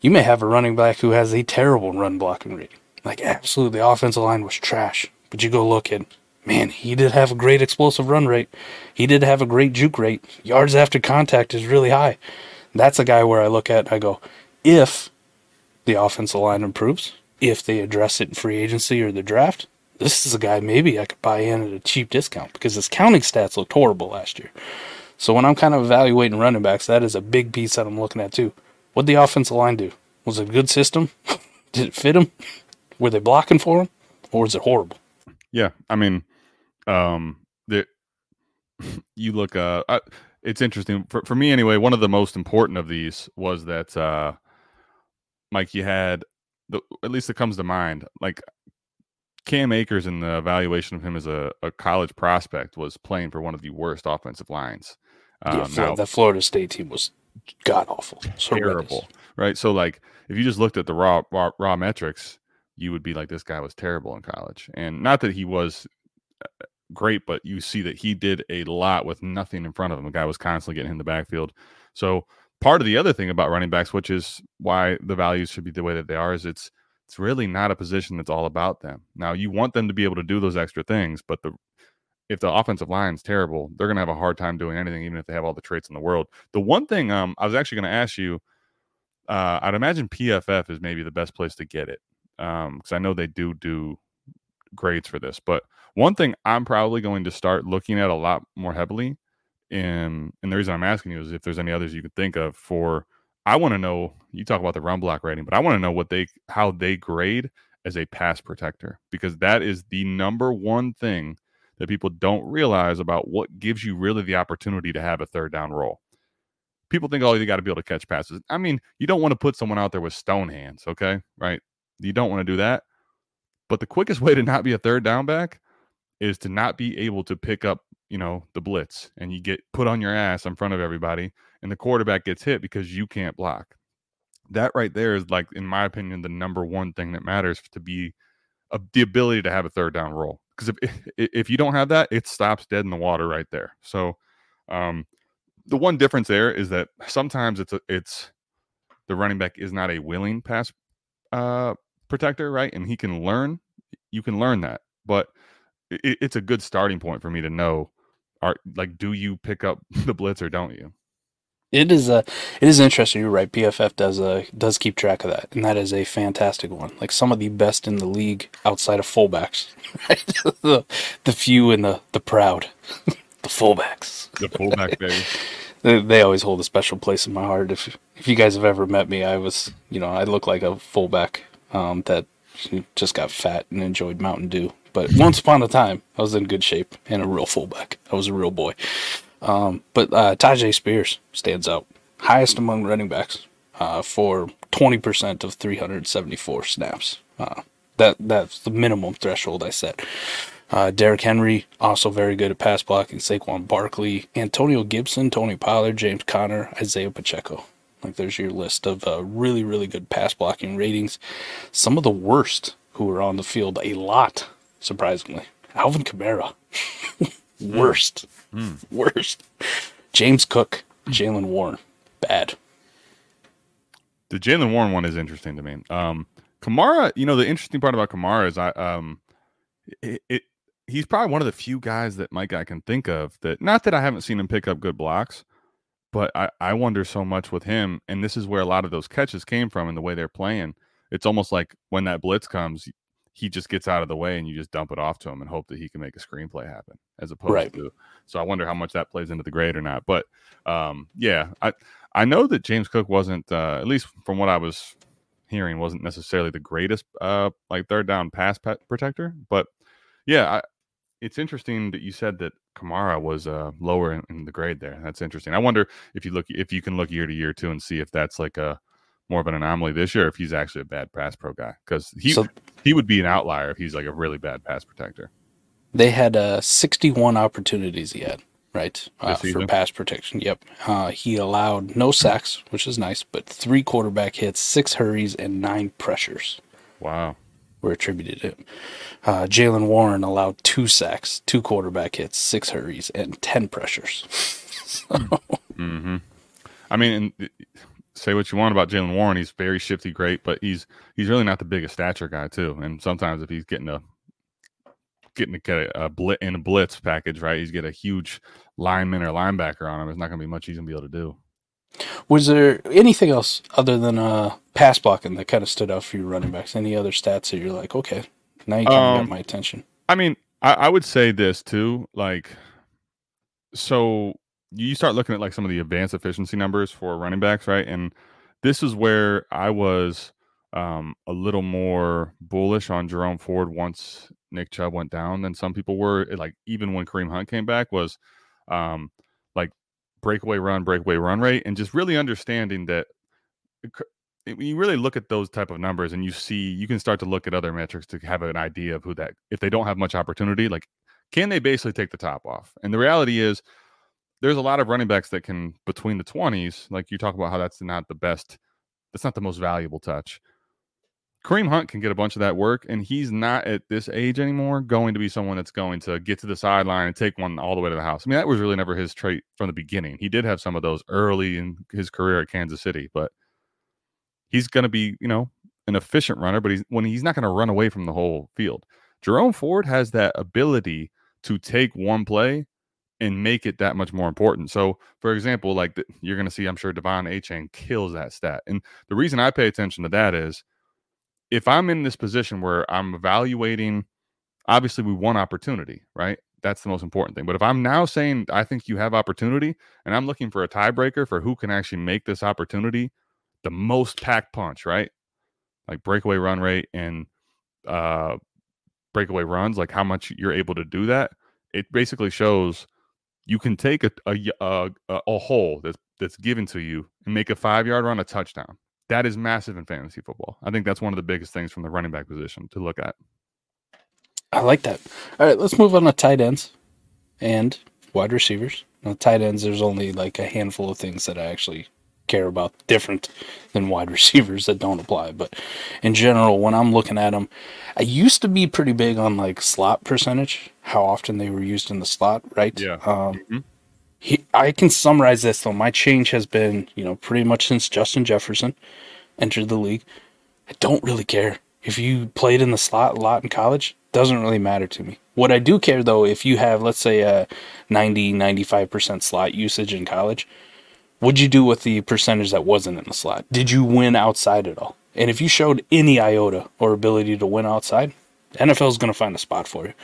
you may have a running back who has a terrible run blocking rating. Like, absolutely, the offensive line was trash. But you go look at, man, he did have a great explosive run rate. He did have a great juke rate. Yards after contact is really high. That's a guy where I look at, I go, if the offensive line improves, if they address it in free agency or the draft, this is a guy maybe I could buy in at a cheap discount because his counting stats looked horrible last year. So when I'm kind of evaluating running backs, that is a big piece that I'm looking at too. What the offensive line do? Was it a good system? Did it fit them? Were they blocking for him? Or was it horrible? Yeah, I mean, um, the you look. Uh, I, it's interesting for for me anyway. One of the most important of these was that uh, Mike, you had the at least it comes to mind like Cam Akers and the evaluation of him as a, a college prospect was playing for one of the worst offensive lines. Yeah, Um, Flo- now- that Florida State team was god awful. Terrible, right? So like if you just looked at the raw, raw raw metrics, you would be like, this guy was terrible in college, and not that he was uh, great, but you see that he did a lot with nothing in front of him. The guy was constantly getting in the backfield. So part of the other thing about running backs, which is why the values should be the way that they are, is it's it's really not a position that's all about them. Now you want them to be able to do those extra things, but the if the offensive line's terrible, they're gonna have a hard time doing anything, even if they have all the traits in the world. The one thing um, I was actually going to ask you, uh, I'd imagine PFF is maybe the best place to get it because I know they do do grades for this. But one thing I'm probably going to start looking at a lot more heavily, and and the reason I'm asking you is if there's any others you could think of for. I want to know. You talk about the run block rating, but I want to know what they how they grade as a pass protector because that is the number one thing that people don't realize about what gives you really the opportunity to have a third down role. People think, oh, you got to be able to catch passes. I mean, you don't want to put someone out there with stone hands, okay? Right? You don't want to do that. But the quickest way to not be a third down back is to not be able to pick up, you know, the blitz and you get put on your ass in front of everybody and the quarterback gets hit because you can't block. That right there is like, in my opinion, the number one thing that matters to be uh, the ability to have a third down role because if if you don't have that, it stops dead in the water right there. So, um, the one difference there is that sometimes it's a, it's the running back is not a willing pass uh, protector, right? And he can learn. You can learn that, but it, it's a good starting point for me to know. Are like, do you pick up the blitz or don't you? It is a, it is interesting. You're right. PFF does uh does keep track of that, and that is a fantastic one. Like some of the best in the league outside of fullbacks, right? the the few and the the proud, the fullbacks. The fullback baby. They, they always hold a special place in my heart. If if you guys have ever met me, I was you know I look like a fullback um, that just got fat and enjoyed Mountain Dew. But once upon a time, I was in good shape and a real fullback. I was a real boy. Um, but uh, Tyjae Spears stands out, highest among running backs uh, for 20% of 374 snaps. Uh, that that's the minimum threshold I set. Uh, Derrick Henry also very good at pass blocking. Saquon Barkley, Antonio Gibson, Tony Pollard, James Conner, Isaiah Pacheco. Like there's your list of uh, really really good pass blocking ratings. Some of the worst who were on the field a lot, surprisingly. Alvin Kamara, worst, worst. James Cook, Jaylen Warren, bad. The Jaylen Warren one is interesting to me. Um, Kamara, you know, the interesting part about Kamara is I um, it, it he's probably one of the few guys that Mike I can think of that not that I haven't seen him pick up good blocks, but I, I wonder so much with him, and this is where a lot of those catches came from and the way they're playing. It's almost like when that blitz comes, he just gets out of the way and you just dump it off to him and hope that he can make a screenplay happen as opposed Right. to so I wonder how much that plays into the grade or not. But um yeah, I I know that James Cook wasn't uh at least from what I was hearing wasn't necessarily the greatest uh like third down pass pet protector, but yeah, I, it's interesting that you said that Kamara was uh lower in, in the grade there. That's interesting. I wonder if you look if you can look year to year too and see if that's like a more of an anomaly this year, if he's actually a bad pass pro guy because he So- he would be an outlier if he's like a really bad pass protector. They had uh, 61 opportunities he had, right? Uh, for pass protection. Yep. Uh, he allowed no sacks, which is nice, but three quarterback hits, six hurries, and nine pressures Wow. were attributed to him. Uh, Jaylen Warren allowed two sacks, two quarterback hits, six hurries, and 10 pressures. hmm I mean, and, say what you want about Jaylen Warren, he's very shifty, great, but he's he's really not the biggest stature guy too. And sometimes if he's getting a getting to get a, a blit in a blitz package, right, he's get a huge lineman or linebacker on him. It's not going to be much he's going to be able to do. Was there anything else other than uh, pass blocking that kind of stood out for you running backs? Any other stats that you're like, okay, now you kind of Um, got my attention? I mean, I, I would say this too. Like, so you start looking at like some of the advanced efficiency numbers for running backs, right? And this is where I was um, a little more bullish on Jerome Ford once Nick Chubb went down than some people were. It, Like, even when Kareem Hunt came back, was um, like breakaway run, breakaway run rate, and just really understanding that when you really look at those type of numbers and you see you can start to look at other metrics to have an idea of who that if they don't have much opportunity like can they basically take the top off and the reality is there's a lot of running backs that can between the 20s like you talk about how that's not the best that's not the most valuable touch Kareem Hunt can get a bunch of that work, and he's not at this age anymore going to be someone that's going to get to the sideline and take one all the way to the house. I mean, that was really never his trait from the beginning. He did have some of those early in his career at Kansas City, but he's going to be, you know, an efficient runner, but he's when he's not going to run away from the whole field. Jerome Ford has that ability to take one play and make it that much more important. So, for example, like the, you're going to see, I'm sure Devon A. Kills that stat. And the reason I pay attention to that is if I'm in this position where I'm evaluating, obviously we want opportunity, right? That's the most important thing. But if I'm now saying I think you have opportunity and I'm looking for a tiebreaker for who can actually make this opportunity the most packed punch, right? Like breakaway run rate and uh breakaway runs, like how much you're able to do that. It basically shows you can take a uh, a a hole that's that's given to you and make a five yard run a touchdown. That is massive in fantasy football. I think that's one of the biggest things from the running back position to look at. I like that. All right, let's move on to tight ends and wide receivers. Now, tight ends, there's only like a handful of things that I actually care about different than wide receivers that don't apply. But in general, when I'm looking at them, I used to be pretty big on like slot percentage, how often they were used in the slot, right? Yeah. Um, Mhm. he, I can summarize this though. My change has been, you know, pretty much since Justin Jefferson entered the league. I don't really care if you played in the slot a lot in college. Doesn't really matter to me. What I do care though, if you have, let's say, a 90, 95% slot usage in college, what'd you do with the percentage that wasn't in the slot? Did you win outside at all? And if you showed any iota or ability to win outside, NFL is going to find a spot for you.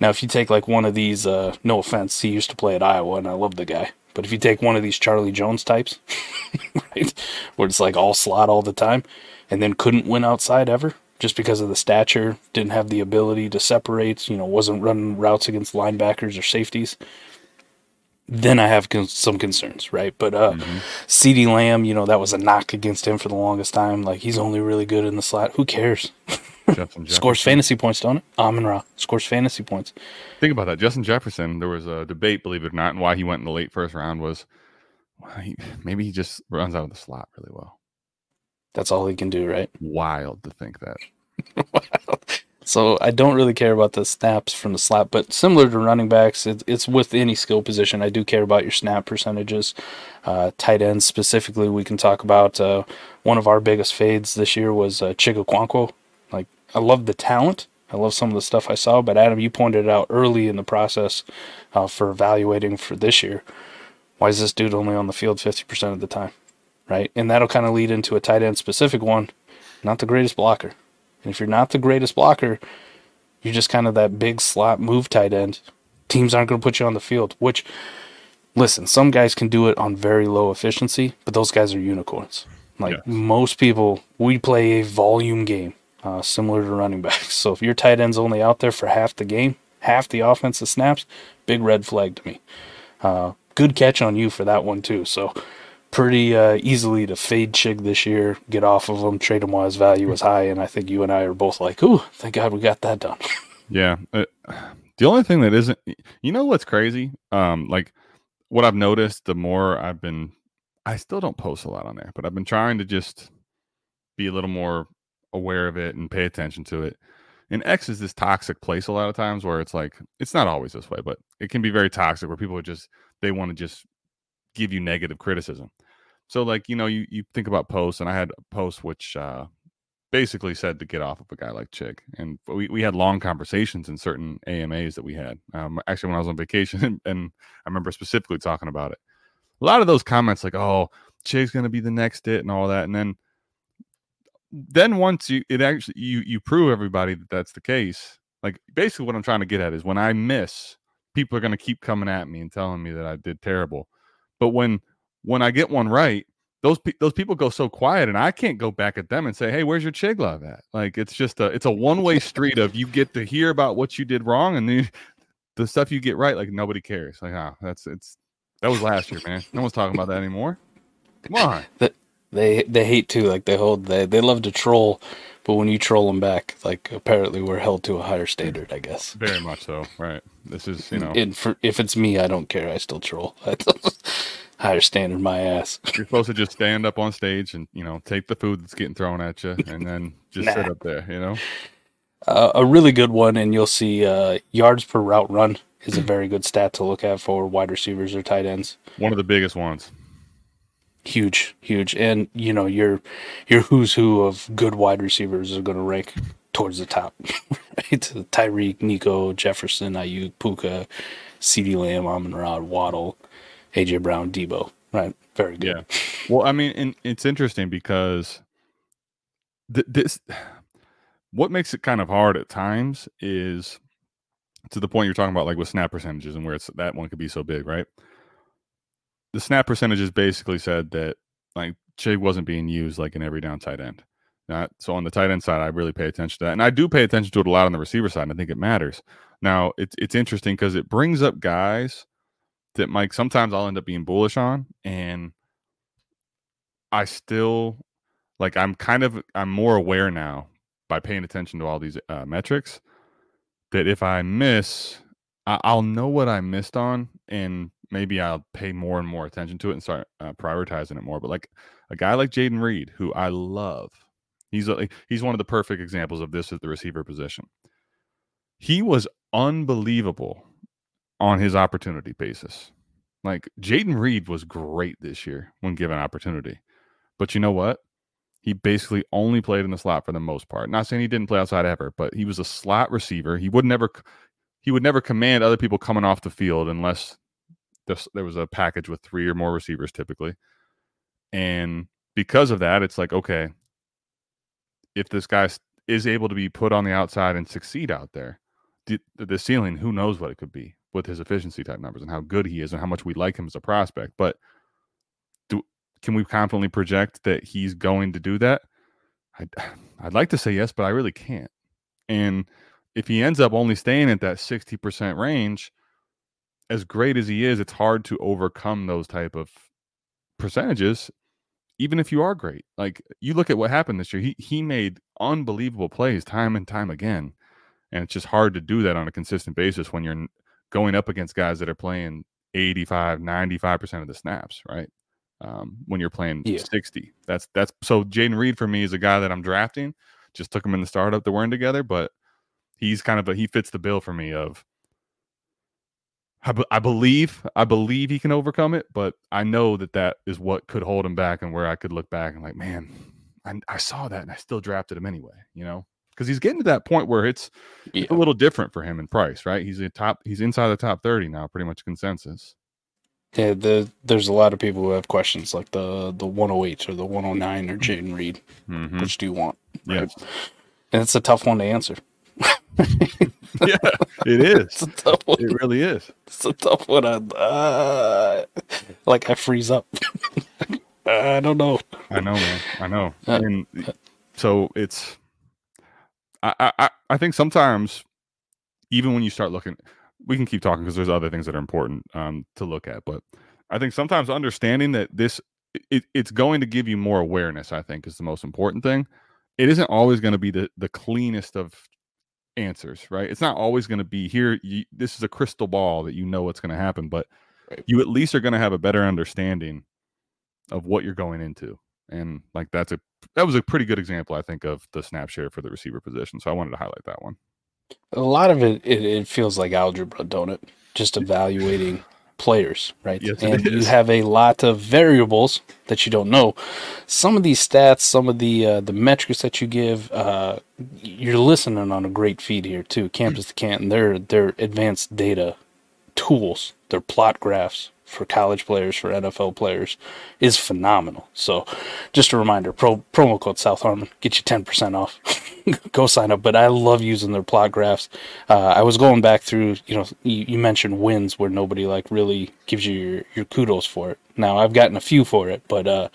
Now, if you take like one of these, uh, no offense, he used to play at Iowa and I love the guy. But if you take one of these Charlie Jones types, right, where it's like all slot all the time and then couldn't win outside ever just because of the stature, didn't have the ability to separate, you know, wasn't running routes against linebackers or safeties, then I have con- some concerns, right? But uh, CeeDee Lamb, you know, that was a knock against him for the longest time. Like he's only really good in the slot. Who cares? Justin Scores fantasy points, don't it? Amon Ra scores fantasy points. Think about that. Justin Jefferson, there was a debate, believe it or not, and why he went in the late first round was well, he, maybe he just runs out of the slot really well. That's all he can do, right? Wild to think that. So I don't really care about the snaps from the slot, but similar to running backs, it, it's with any skill position. I do care about your snap percentages. Uh, tight ends specifically, we can talk about uh, one of our biggest fades this year was uh, Chig Okonkwo. Like I love the talent. I love some of the stuff I saw, but Adam, you pointed out early in the process uh, for evaluating for this year. Why is this dude only on the field 50% of the time? Right? And that'll kind of lead into a tight end specific one. Not the greatest blocker. And if you're not the greatest blocker, you're just kind of that big slot move tight end. Teams aren't going to put you on the field, which, listen, some guys can do it on very low efficiency, but those guys are unicorns. Like Yes. most people, we play a volume game, uh, similar to running backs. So if your tight end's only out there for half the game, half the offensive snaps, big red flag to me. Uh, good catch on you for that one too. So pretty uh, easily to fade Chig this year, get off of him, trade him while his value is high, and I think you and I are both like, "Ooh, thank God we got that done." Yeah. uh, the only thing that isn't, you know, what's crazy? Um, like what I've noticed, the more I've been, I still don't post a lot on there, but I've been trying to just be a little more aware of it and pay attention to it. And X is this toxic place a lot of times where it's like, it's not always this way, but it can be very toxic where people are just, they want to just give you negative criticism. So like, you know, you, you think about posts and I had a post which, uh, basically said to get off of a guy like Chig. And we, we had long conversations in certain AMAs that we had. Um, actually, when I was on vacation, and, and I remember specifically talking about it. A lot of those comments, like, "Oh, Chig's going to be the next it," and all that, and then then once you it actually you you prove everybody that that's the case. Like basically, what I'm trying to get at is when I miss, people are going to keep coming at me and telling me that I did terrible. But when when I get one right, those pe- those people go so quiet, and I can't go back at them and say, "Hey, where's your chig love at?" Like it's just a it's a one way street of you get to hear about what you did wrong, and then the stuff you get right, like nobody cares. Like, ah, that's it's that was last year, man. No one's talking about that anymore. Come on, they they hate to like they hold they they love to troll, but when you troll them back, like apparently we're held to a higher standard, I guess. very much so. Right. This is you know And for, if it's me, I don't care. I still troll. higher standard, my ass. you're supposed to just stand up on stage and you know take the food that's getting thrown at you, and then just sit up there. You know. Uh, a really good one, and you'll see uh, yards per route run is a very good stat to look at for wide receivers or tight ends. One of the biggest ones. Huge, huge, and you know your your who's who of good wide receivers are going to rank towards the top. right, Tyreek, Nico, Jefferson, Aiyuk, Puka, CeeDee Lamb, Amon-Ra, Waddle, AJ Brown, Deebo. Right, very good. Yeah. Well, I mean, and it's interesting because th- this, what makes it kind of hard at times is to the point you're talking about, like with snap percentages and where it's that one could be so big, right? The snap percentages basically said that like Chig wasn't being used like an every down tight end. Not, so on the tight end side, I really pay attention to that, and I do pay attention to it a lot on the receiver side. And I think it matters. Now, it's it's interesting because it brings up guys that Mike sometimes I'll end up being bullish on, and I still like I'm kind of I'm more aware now by paying attention to all these uh, metrics that if I miss, I- I'll know what I missed on, and maybe I'll pay more and more attention to it and start uh, prioritizing it more. But like a guy like Jayden Reed, who I love, he's a, he's one of the perfect examples of this at the receiver position. He was unbelievable on his opportunity basis. Like Jayden Reed was great this year when given opportunity. But you know what? He basically only played in the slot for the most part. Not saying he didn't play outside ever, but he was a slot receiver. He would never he would never command other people coming off the field unless there was a package with three or more receivers typically. And because of that, it's like, okay, if this guy is able to be put on the outside and succeed out there, the, the ceiling, who knows what it could be with his efficiency type numbers and how good he is and how much we like him as a prospect. But do can we confidently project that he's going to do that? I'd, I'd like to say yes, but I really can't. And if he ends up only staying at that 60% range, as great as he is, it's hard to overcome those type of percentages, even if you are great. Like you look at what happened this year, he he made unbelievable plays time and time again. And it's just hard to do that on a consistent basis when you're going up against guys that are playing 85, 95% of the snaps, right? Um, when you're playing Yeah. 60. That's that's so Jayden Reed for me is a guy that I'm drafting. Just took him in the startup that we're in together, but he's kind of a he fits the bill for me of I, be- I believe I believe he can overcome it, but I know that that is what could hold him back and where I could look back and like, man, I, I saw that and I still drafted him anyway, you know, because he's getting to that point where it's Yeah. a little different for him in price, right? He's a top, he's inside the top thirty now, pretty much consensus. Yeah, the, there's a lot of people who have questions like the the 108 or the 109 or Jayden Reed. Mhm. Which do you want? Yes. And it's a tough one to answer. yeah, it It's a tough one. It really is. It's a tough one. I, uh, like I freeze up. I don't know. I know, man. I know. Uh, and so it's I, I I- think sometimes even when you start looking we can keep talking because there's other things that are important um to look at, but I think sometimes understanding that this it, it's going to give you more awareness, I think, is the most important thing. It isn't always going to be the the cleanest of answers, right? It's not always going to be here. You, this is a crystal ball that you know what's going to happen, but Right. you at least are going to have a better understanding of what you're going into. And like that's a that was a pretty good example, I think, of the snap share for the receiver position. So I wanted to highlight that one. A lot of it, it, it feels like algebra, don't it? Just evaluating players, right? Yes, and you have a lot of variables that you don't know. Some of these stats, some of the uh, the metrics that you give, uh, you're listening on a great feed here too. Campus to Canton, they're they're advanced data tools. Their plot graphs for college players, for NFL players, is phenomenal. So, just a reminder: pro, promo code South Harmon get you ten percent off. Go sign up. But I love using their plot graphs. Uh, I was going back through. You know, you, you mentioned wins where nobody like really gives you your, your kudos for it. Now I've gotten a few for it, but uh,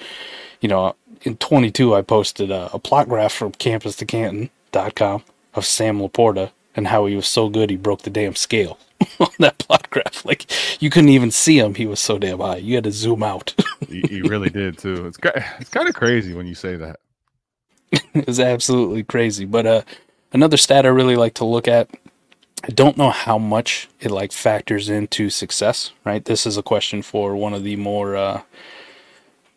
you know, in 22 I posted a, a plot graph from campus to canton.com of Sam Laporta and how he was so good he broke the damn scale on that plot graph. Like you couldn't even see him. He was so damn high. You had to zoom out. He, he really did too. It's it's kind of crazy when you say that. it's absolutely crazy. But uh, another stat I really like to look at. I don't know how much it like factors into success. Right. This is a question for one of the more uh,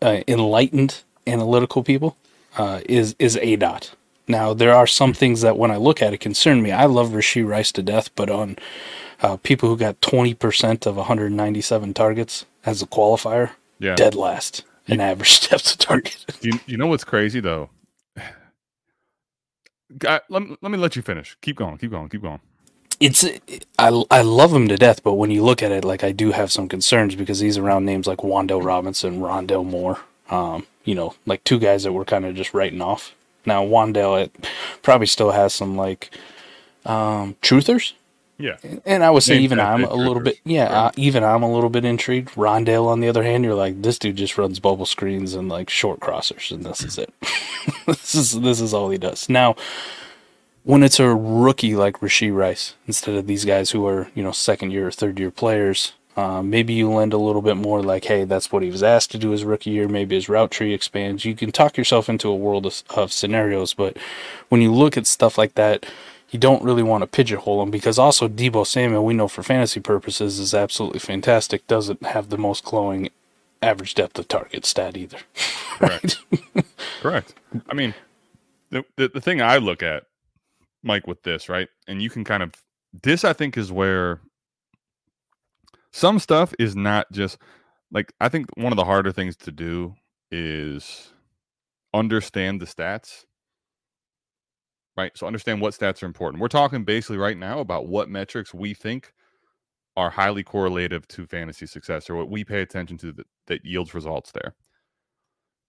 uh, enlightened analytical people. Uh, is is ADOT. Now there are some things that when I look at it concern me. I love Rashee Rice to death, but on uh, people who got twenty percent of 197 targets as a qualifier, Yeah. dead last in average depth of target. You, you know what's crazy though? God, let, me- let me let you finish. Keep going. Keep going. Keep going. it's I, I love him to death, but when you look at it, like I do have some concerns because he's around names like Wan'Dale Robinson, Rondale Moore, um, you know, like two guys that we're kind of just writing off. Now Wandell it probably still has some like um, truthers, Yeah. and I would say Name even I'm a little bit, yeah, right. uh, even I'm a little bit intrigued. Rondale, on the other hand, you're like this dude just runs bubble screens and like short crossers, and this is it. this is this is all he does. Now, when it's a rookie like Rashee Rice, instead of these guys who are you know second year or third year players, uh, maybe you lend a little bit more like, hey, that's what he was asked to do his rookie year. Maybe his route tree expands. You can talk yourself into a world of, of scenarios, but when you look at stuff like that, you don't really want to pigeonhole him because also Deebo Samuel, we know for fantasy purposes, is absolutely fantastic. Doesn't have the most glowing average depth of target stat either. Correct. Correct. I mean, the, the the thing I look at, Mike, with this, right? And you can kind of this I think is where some stuff is not just like I think one of the harder things to do is understand the stats. Right? So understand what stats are important. We're talking basically right now about what metrics we think are highly correlative to fantasy success or what we pay attention to that, that yields results there.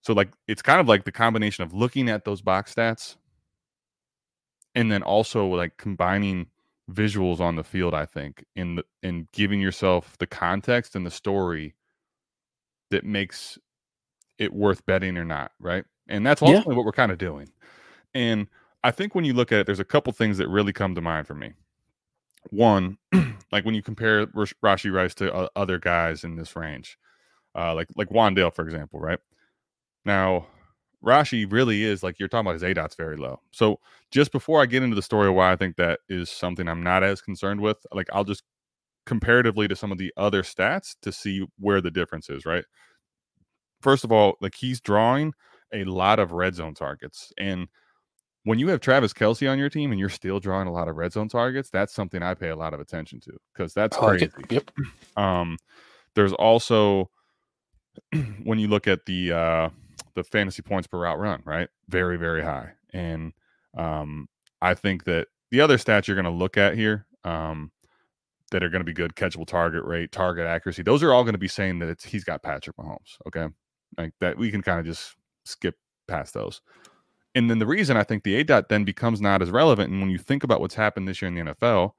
So like it's kind of like the combination of looking at those box stats and then also like combining visuals on the field, I think, in the in giving yourself the context and the story that makes it worth betting or not, right? And that's Yeah. ultimately what we're kind of doing. And I think when you look at it, there's a couple things that really come to mind for me. One, like when you compare Rashee Rice to uh, other guys in this range, uh, like like Wandale, for example, right? Now, Rashee really is like you're talking about his ADOT's very low. So just before I get into the story of why I think that is something I'm not as concerned with, like I'll just comparatively to some of the other stats to see where the difference is, right? First of all, like he's drawing a lot of red zone targets. And when you have Travis Kelce on your team and you're still drawing a lot of red zone targets, that's something I pay a lot of attention to because that's like crazy. Yep. Um, there's also when you look at the uh, the fantasy points per route run, right? Very very high, and um, I think that the other stats you're going to look at here, um, that are going to be good catchable target rate, target accuracy. Those are all going to be saying that it's, he's got Patrick Mahomes. Okay. Like that, we can kind of just skip past those. And then the reason I think the ADOT then becomes not as relevant, and when you think about what's happened this year in the NFL,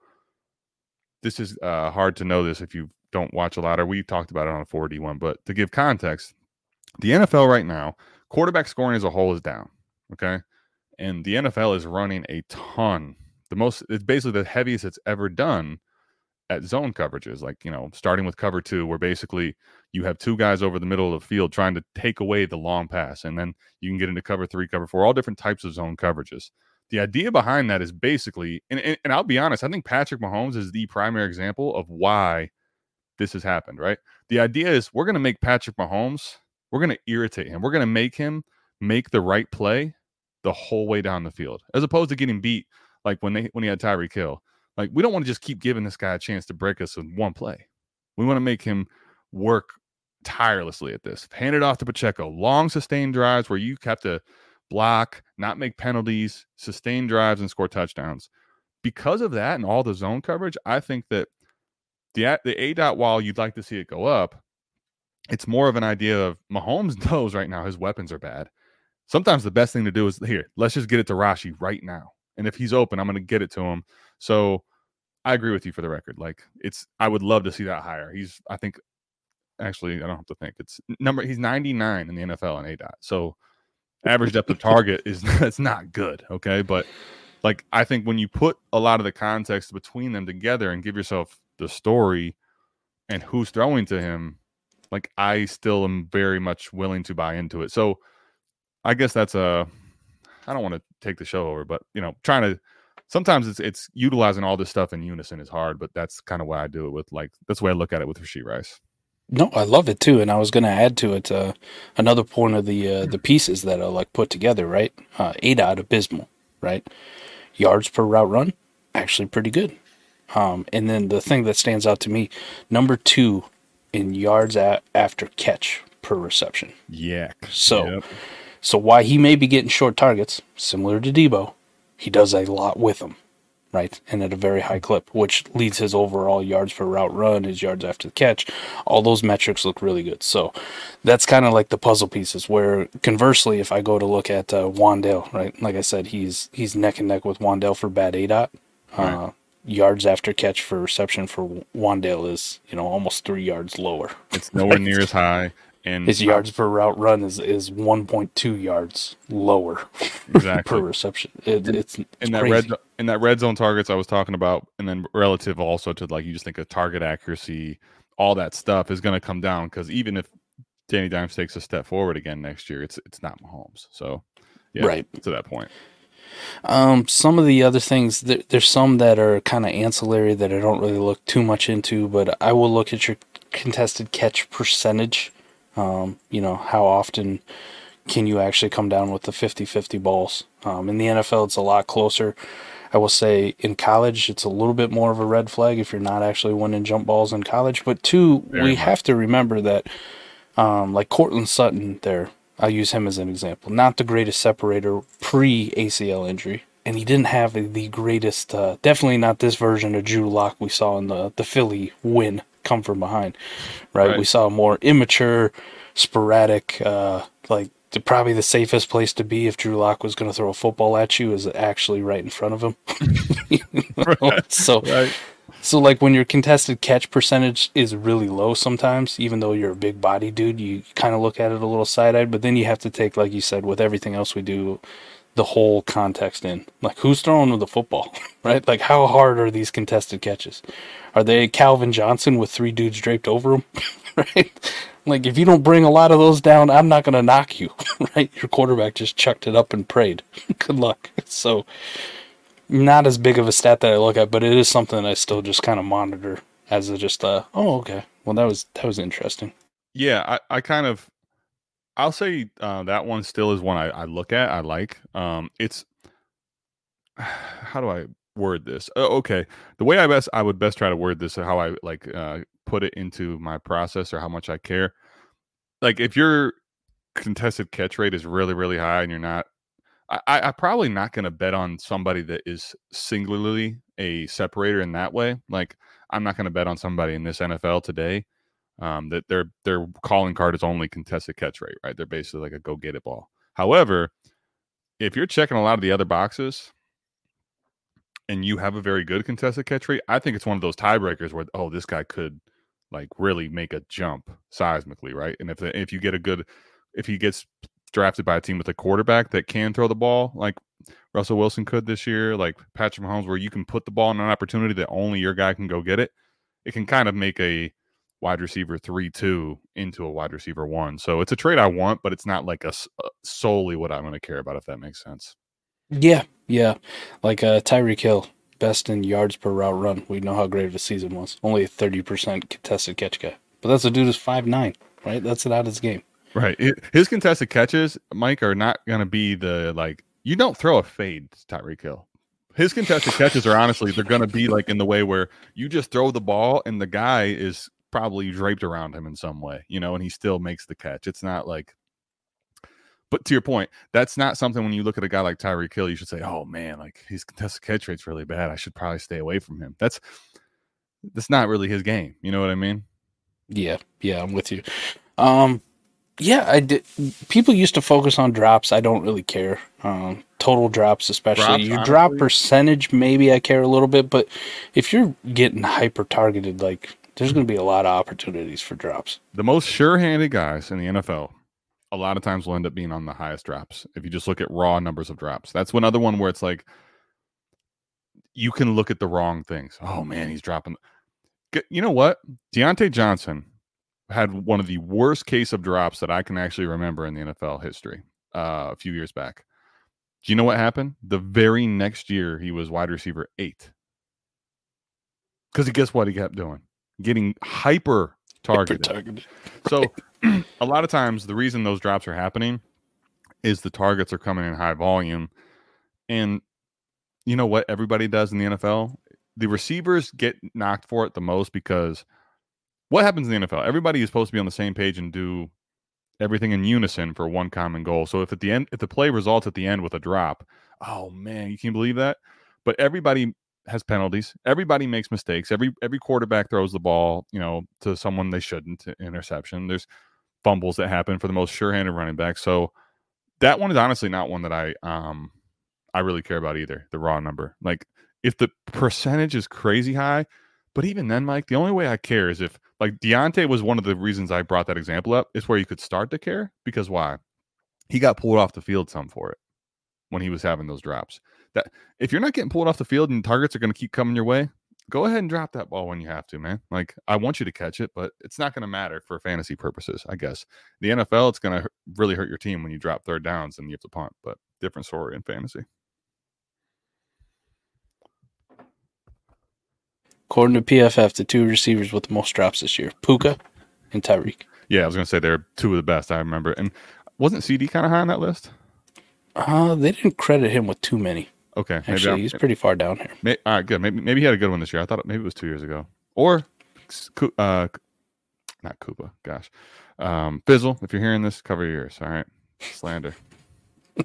this is uh, hard to know this if you don't watch a lot, or we talked about it on a 4D1. But to give context, the NFL right now, quarterback scoring as a whole is down. Okay. And the NFL is running a ton. The most, it's basically the heaviest it's ever done at zone coverages, like, you know, starting with cover two, where basically you have two guys over the middle of the field trying to take away the long pass. And then you can get into cover three, cover four, all different types of zone coverages. The idea behind that is basically, and, and, and I'll be honest, I think Patrick Mahomes is the primary example of why this has happened, right? The idea is we're going to make Patrick Mahomes, we're going to irritate him. We're going to make him make the right play the whole way down the field, as opposed to getting beat like when they when he had Tyreek Hill. Like we don't want to just keep giving this guy a chance to break us in one play. We want to make him work tirelessly at this. Hand it off to Pacheco. Long sustained drives where you have to block, not make penalties, sustain drives, and score touchdowns. Because of that and all the zone coverage, I think that the the ADOT while you'd like to see it go up, it's more of an idea of Mahomes knows right now his weapons are bad. Sometimes the best thing to do is here, let's just get it to Rashee right now. And if he's open, I'm going to get it to him. So I agree with you for the record. Like it's, I would love to see that higher. He's, I think, actually, I don't have to think. It's number. He's 99 in the NFL on ADOT. So average depth of target is that's not good. Okay, but like I think when you put a lot of the context between them together and give yourself the story and who's throwing to him, like I still am very much willing to buy into it. So I guess that's a I don't want to take the show over, but you know, trying to sometimes it's it's utilizing all this stuff in unison is hard, but that's kind of why I do it with like that's the way I look at it with Rashee Rice. No, I love it too, and I was going to add to it uh, another point of the uh, the pieces that are like put together. Right, uh, ADOT abysmal. Right, yards per route run actually pretty good. Um, and then the thing that stands out to me, number two in yards a- after catch per reception. Yeah. So, Yep. so why he may be getting short targets, similar to Deebo, he does a lot with them, right? And at a very high clip, which leads his overall yards per route run, his yards after the catch. All those metrics look really good. So that's kind of like the puzzle pieces. Where conversely, if I go to look at uh, Wandale, right? Like I said, he's he's neck and neck with Wandale for bad ADOT. Uh, yards after catch for reception for Wandale is you know almost three yards lower. It's nowhere near as high. And His yards per route run is is 1.2 yards lower exactly per reception. It, it's, it's in that crazy. red in that red zone targets I was talking about, and then relative also to like you just think of target accuracy, all that stuff is going to come down because even if Danny Dimes takes a step forward again next year, it's it's not Mahomes. So yeah, Right. to that point. Um, some of the other things, there, there's some that are kind of ancillary that I don't really look too much into, but I will look at your contested catch percentage. Um, you know, how often can you actually come down with the 50 50 balls? Um, in the NFL, it's a lot closer. I will say in college, it's a little bit more of a red flag if you're not actually winning jump balls in college. But two, Very we much. have to remember that, um, like Courtland Sutton there, I'll use him as an example. Not the greatest separator pre ACL injury. And he didn't have the greatest, uh, definitely not this version of Drew Lock we saw in the, the Philly win come from behind, right? Right. We saw a more immature, sporadic, uh, like the, probably the safest place to be if Drew Lock was going to throw a football at you is actually right in front of him. So, Right. so like when your contested catch percentage is really low sometimes, even though you're a big body dude, you kind of look at it a little side eyed. But then you have to take, like you said, with everything else we do, the whole context in. Like who's throwing the football, right? Like how hard are these contested catches? Are they Calvin Johnson with three dudes draped over him, right? Like if you don't bring a lot of those down, I'm not gonna knock you, right? Your quarterback just chucked it up and prayed. Good luck. So not as big of a stat that I look at, but it is something that I still just kind of monitor as a just uh oh okay. Well that was that was interesting. Yeah, I, I kind of I'll say uh, that one still is one I, I look at, I like. Um it's how do I word this? Oh, okay. The way I best I would best try to word this how I like uh put it into my process or how much I care. Like if your contested catch rate is really, really high and you're not I, I, I'm probably not gonna bet on somebody that is singularly a separator in that way. Like I'm not going to bet on somebody in this NFL today um, that their their calling card is only contested catch rate, right? They're basically like a go get it ball. However, if you're checking a lot of the other boxes and you have a very good contested catch rate, I think it's one of those tiebreakers where oh, this guy could like really make a jump seismically, right? And if the, if you get a good if he gets drafted by a team with a quarterback that can throw the ball like Russell Wilson could this year, like Patrick Mahomes, where you can put the ball in an opportunity that only your guy can go get it, it can kind of make a wide receiver three two into a wide receiver one. So it's a trade I want, but it's not like a uh, solely what I'm going to care about if that makes sense. Yeah, yeah, like uh, Tyreek Hill, best in yards per route run. We know how great of a season was. Only a thirty percent contested catch guy, but that's a dude who's five nine, right? That's it out of his game. Right. His contested catches, Mike, are not going to be the like you don't throw a fade to Tyreek Hill. His contested catches are honestly they're going to be like in the way where you just throw the ball and the guy is probably draped around him in some way, you know, and he still makes the catch. It's not like but to your point, that's not something when you look at a guy like Tyreek Hill, you should say, "Oh man, like his contested catch rate's really bad. I should probably stay away from him." That's that's not really his game. You know what I mean? Yeah, yeah, I'm with you. Um, yeah, I did. People used to focus on drops. I don't really care. Um, total drops, especially Drops, your drop percentage, maybe I care a little bit. But if you're getting hyper targeted, like there's going to be a lot of opportunities for drops. the most sure-handed guys in the NFL a lot of times will end up being on the highest drops if you just look at raw numbers of drops. That's one other one where it's like you can look at the wrong things. Oh man, he's dropping. You know what? Diontae Johnson had one of the worst case of drops that I can actually remember in the NFL history uh, a few years back. Do you know what happened? The very next year, he was wide receiver eight. Because guess what he kept doing? Getting hyper targeted. targeted. So a lot of times the reason those drops are happening is the targets are coming in high volume. And you know what everybody does in the NFL? The receivers get knocked for it the most because what happens in the NFL? Everybody is supposed to be on the same page and do everything in unison for one common goal. So if at the end if the play results at the end with a drop, oh man, you can't believe that? But everybody has penalties. Everybody makes mistakes. Every every quarterback throws the ball, you know, to someone they shouldn't. Interception. There's fumbles that happen for the most sure-handed running back. So that one is honestly not one that I um I really care about either. The raw number, like if the percentage is crazy high, but even then, Mike, the only way I care is if like Diontae was one of the reasons I brought that example up. Is where you could start to care because why? He got pulled off the field some for it when he was having those drops. That if you're not getting pulled off the field and targets are going to keep coming your way, go ahead and drop that ball when you have to, man. Like I want you to catch it, but it's not going to matter for fantasy purposes, I guess. The NFL, it's going to really hurt your team when you drop third downs and you have to punt, but different story in fantasy. According to PFF, the two receivers with the most drops this year, Puka and Tyreek. Yeah, I was going to say they're two of the best I remember. And wasn't CeeDee kind of high on that list? Uh, they didn't credit him with too many. Okay, maybe Actually, I'm- he's pretty far down here. May, all right, good. Maybe maybe he had a good one this year. I thought maybe it was two years ago, or uh, not Koopa. Gosh, um, Fizzle. If you're hearing this, cover your ears. All right, slander.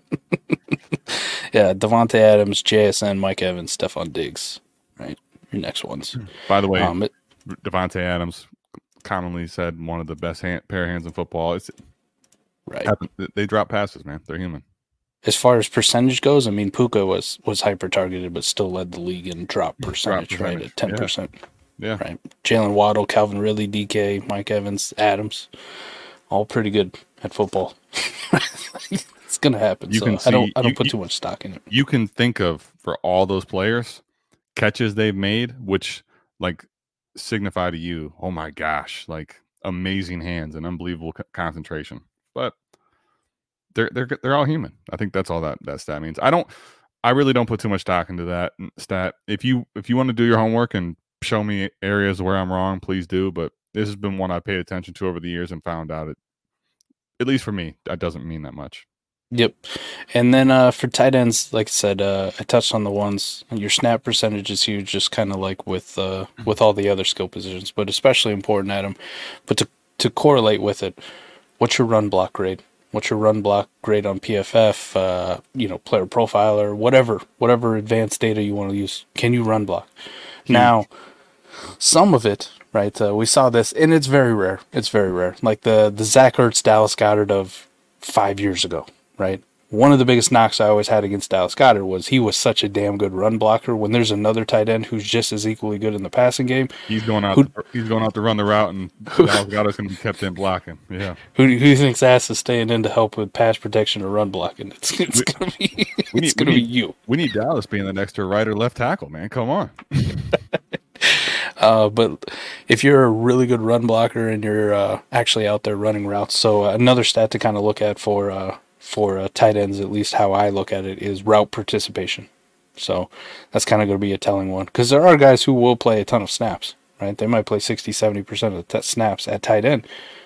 Yeah, Davante Adams, JSN, Mike Evans, Stefon Diggs. Right, your next ones. By the way, Um, it- Davante Adams commonly said one of the best hand, pair of hands in football. It's right. they drop passes, man. They're human. As far as percentage goes, I mean, Puka was was hyper targeted, but still led the league in drop percentage, right percentage, at ten percent. Yeah, Right. Jaylen Waddle, Calvin Ridley, DK, Mike Evans, Adams, all pretty good at football. it's gonna happen. You so can I don't I don't you- put too much stock in it. you can think of for all those players catches they've made, which like signify to you, oh my gosh, like amazing hands and unbelievable co- concentration. But they're they're they're all human. I think that's all that that stat means. I don't. I really don't put too much stock into that stat. If you if you want to do your homework and show me areas where I'm wrong, please do. But this has been one I paid attention to over the years and found out it, at least for me, that doesn't mean that much. Yep. And then uh, for tight ends, like I said, uh, I touched on the ones. Your snap percentage is huge, just kind of like with uh, with all the other skill positions, but especially important, Adam. But to to correlate with it, what's your run block grade? What's your run block grade on PFF? Uh, you know, player profiler, whatever, whatever advanced data you want to use. Can you run block? Now, some of it, right? Uh, we saw this, and it's very rare. It's very rare. Like the the Zach Ertz, Dallas Goedert of five years ago, right? One of the biggest knocks I always had against Dallas Goedert was he was such a damn good run blocker. When there's another tight end who's just as equally good in the passing game, He's going out. Who- he's going out to run the route, and Dallas Goedert's going to be kept in blocking. Yeah, who who thinks ass is staying in to help with pass protection or run blocking? It's it's We- gonna be it's need- gonna be you. we need Dallas being the next to right or left tackle. Man, come on. Uh, but if you're a really good run blocker and you're uh, actually out there running routes, so uh, another stat to kind of look at for uh, for uh, tight ends, at least how I look at it, is route participation. So that's kind of going to be a telling one because there are guys who will play a ton of snaps, right? They might play 60, 70% of the t- snaps at tight end,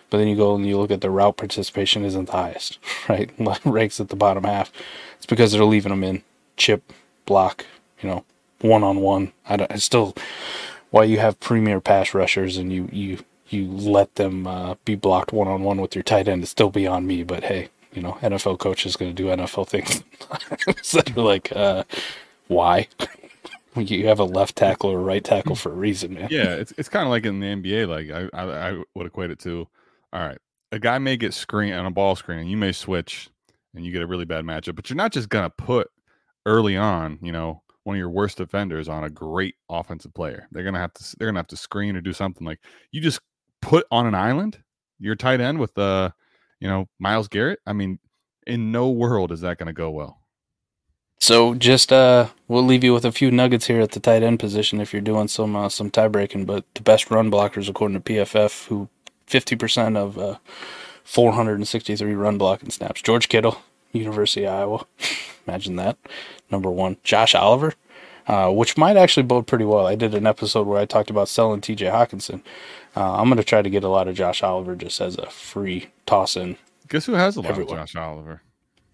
but then you go and you look at the route participation isn't the highest, right? Ranks at the bottom half. It's because they're leaving them in chip, block, you know, one on one. I still, why you have premier pass rushers and you you you let them uh, be blocked one on one with your tight end is still beyond me. But hey, you know, NFL coach is going to do NFL things. so you're like, uh, why? you have a left tackle or right tackle for a reason, man. Yeah, it's it's kind of like in the NBA. Like I, I I would equate it to, all right, a guy may get screen on a ball screen, and you may switch, and you get a really bad matchup. But you're not just gonna put early on, you know, one of your worst defenders on a great offensive player. They're gonna have to they're gonna have to screen or do something like you just put on an island your tight end with uh, you know, Myles Garrett. I mean, in no world is that gonna go well. So just uh, we'll leave you with a few nuggets here at the tight end position if you're doing some uh, some tie breaking. But the best run blockers according to PFF, who 50% of uh, 463 run blocking snaps. George Kittle, University of Iowa. Imagine that. Number one, Josh Oliver, uh, which might actually bode pretty well. I did an episode where I talked about selling T.J. Hockenson. Uh, I'm going to try to get a lot of Josh Oliver just as a free toss in. Guess who has a lot Everyone. of Josh Oliver?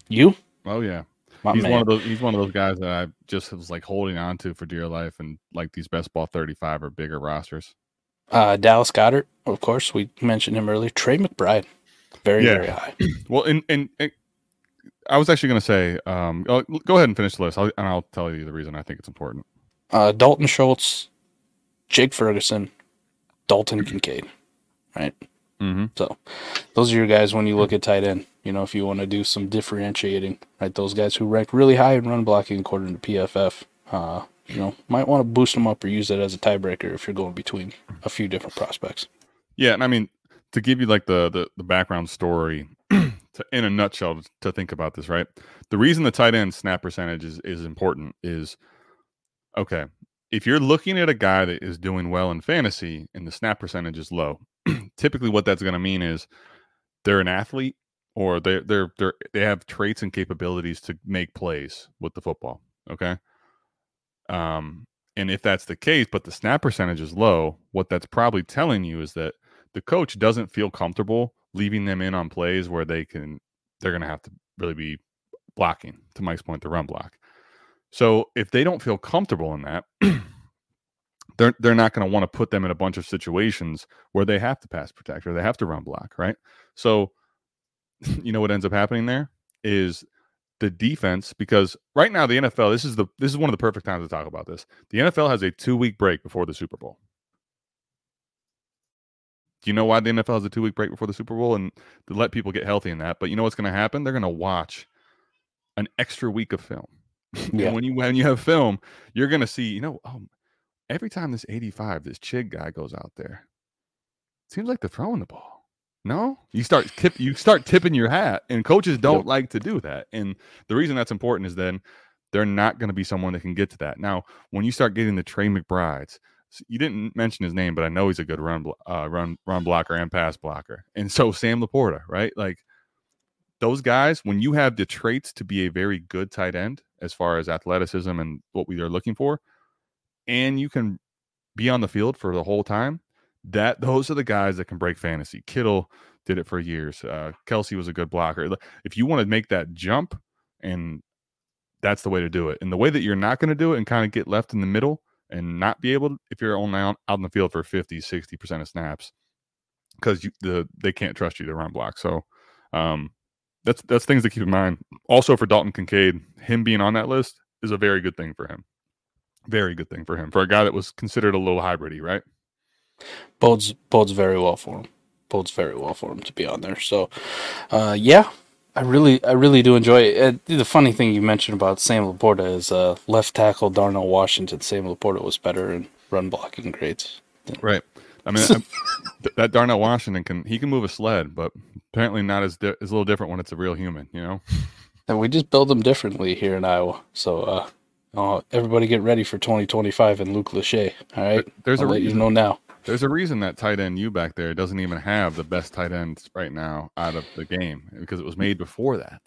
You, Oh yeah. my he's man. one of those. He's one of those guys that I just was like holding on to for dear life, and like these best ball thirty five or bigger rosters. Uh, Dallas Goedert, of course, we mentioned him earlier. Trey McBride, very Yeah. very high. Well, and and, and I was actually going to say, um, oh, go ahead and finish the list, I'll, and I'll tell you the reason I think it's important. Uh, Dalton Schultz, Jake Ferguson, Dalton Kincaid, right? Mm-hmm. So those are your guys when you look at tight end. You know, if you want to do some differentiating, right? Those guys who rank really high in run blocking according to PFF, uh, you know, might want to boost them up or use it as a tiebreaker if you're going between a few different prospects. Yeah, and I mean to give you like the the, the background story to, in a nutshell to, think about this, right? The reason the tight end snap percentage is, is important is okay. If you're looking at a guy that is doing well in fantasy and the snap percentage is low, typically what that's going to mean is they're an athlete or they're they're they're they have traits and capabilities to make plays with the football. Okay. Um, and if that's the case, but the snap percentage is low, what that's probably telling you is that the coach doesn't feel comfortable leaving them in on plays where they can they're going to have to really be blocking to Mike's point the run block. So if they don't feel comfortable in that, they're they're not going to want to put them in a bunch of situations where they have to pass protect or they have to run block, right? So you know what ends up happening there is the defense because right now the NFL this is the this is one of the perfect times to talk about this. The NFL has a 2 week break before the Super Bowl. Do you know why the NFL has a 2 week break before the Super Bowl and to let people get healthy in that? But you know what's going to happen? They're going to watch an extra week of film. Yeah. and when you when you have film, you're going to see, you know, oh, every time this 85 this Chig guy goes out there, seems like they're throwing the ball. No, you start tip, you start tipping your hat, and coaches don't Yep. like to do that. And the reason that's important is then they're not going to be someone that can get to that. Now, when you start getting the Trey McBrides, you didn't mention his name, but I know he's a good run uh, run run blocker and pass blocker. And so Sam LaPorta, right? Like those guys, when you have the traits to be a very good tight end as far as athleticism and what we are looking for, and you can be on the field for the whole time, that those are the guys that can break fantasy. Kittle did it for years. Uh, Kelce was a good blocker. If you want to make that jump, and that's the way to do it. And the way that you're not going to do it and kind of get left in the middle and not be able to, if you're only out, out in the field for 50, 60% of snaps, because you the they can't trust you to run block. So um that's that's things to keep in mind. Also for Dalton Kincaid, him being on that list is a very good thing for him. Very good thing for him for a guy that was considered a little hybridy, right? bodes bodes very well for him. Bodes very well for him to be on there. So, uh, yeah, I really I really do enjoy it. The funny thing you mentioned about Sam LaPorta is uh, left tackle Darnell Washington. Sam LaPorta was better in run blocking grades. Right. I mean, that Darnell Washington can he can move a sled, but apparently not as di- is a little different when it's a real human. You know. And we just build them differently here in Iowa. So, uh, uh, everybody get ready for 2025 and Luke Lachey. All right. There- there's a I'll let you know now. There's a reason that tight end you back there doesn't even have the best tight ends right now out of the game because it was made before that.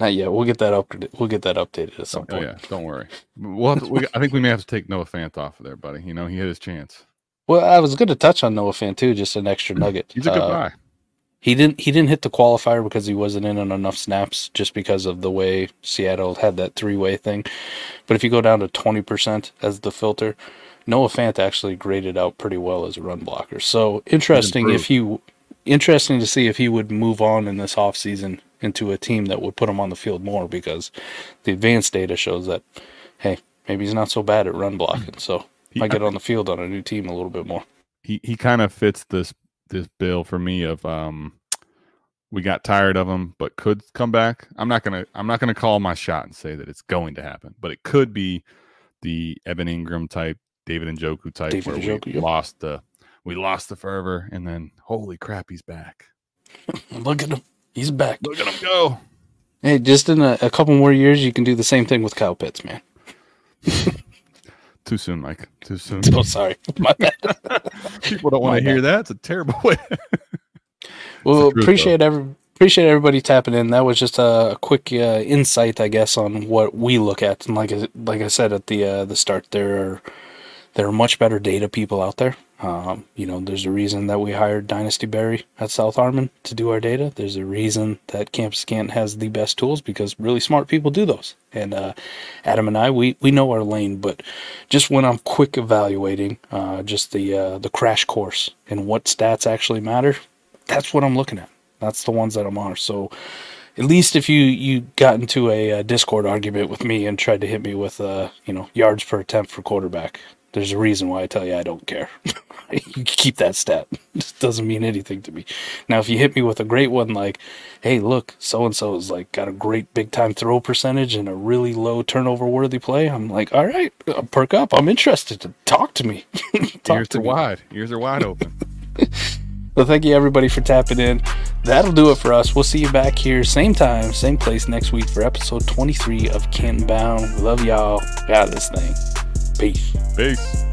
Not yet. We'll get that updated. We'll get that updated at some Oh point. yeah, don't worry. We'll to, we, I think we may have to take Noah Fant off of there, buddy. You know he had his chance. Well, I was going to touch on Noah Fant too, just an extra nugget. He's a good Uh, guy. He didn't. He didn't hit the qualifier because he wasn't in on enough snaps, just because of the way Seattle had that three-way thing. But if you go down to twenty percent as the filter, Noah Fant actually graded out pretty well as a run blocker. So interesting if he, interesting to see if he would move on in this offseason into a team that would put him on the field more because the advanced data shows that, hey, maybe he's not so bad at run blocking. So He- might get on the field on a new team a little bit more. he he kind of fits this this bill for me of um we got tired of him but could come back i'm not gonna i'm not gonna call my shot and say that it's going to happen but it could be the evan engram type david njoku type David where Njoku, we yep. lost the we lost the fervor and then holy crap he's back Look at him. He's back. look at him go Hey, just in a, a couple more years, you can do the same thing with Kyle Pitts, man. too soon mike too soon Oh, sorry. My bad. people don't want to hear that it's a terrible way Well, truth, appreciate every appreciate everybody tapping in. That was just a, quick uh, insight, I guess, on what we look at. And like I, like I said at the uh, the start, there are there are much better data people out there. Um, you know, there's a reason that we hired Dynasty Berry at South Harmon to do our data. There's a reason that Campus Canton has the best tools because really smart people do those. And uh, Adam and I, we, we know our lane, but just when I'm quick evaluating uh, just the uh, the crash course and what stats actually matter, that's what I'm looking at. That's the ones that I'm on. So at least if you you got into a, uh Discord argument with me and tried to hit me with uh you know yards per attempt for quarterback, there's a reason why I tell you I don't care. you keep that stat. It doesn't mean anything to me. Now if you hit me with a great one like, hey look, so and so is like got a great big time throw percentage and a really low turnover worthy play, I'm like, all right, uh, perk up. I'm interested to talk to me. talk ears to are me. wide ears are wide open Well, thank you everybody for tapping in. That'll do it for us. We'll see you back here, same time, same place next week for episode 23 of Canton Bound. We love y'all. Got this thing. Peace. peace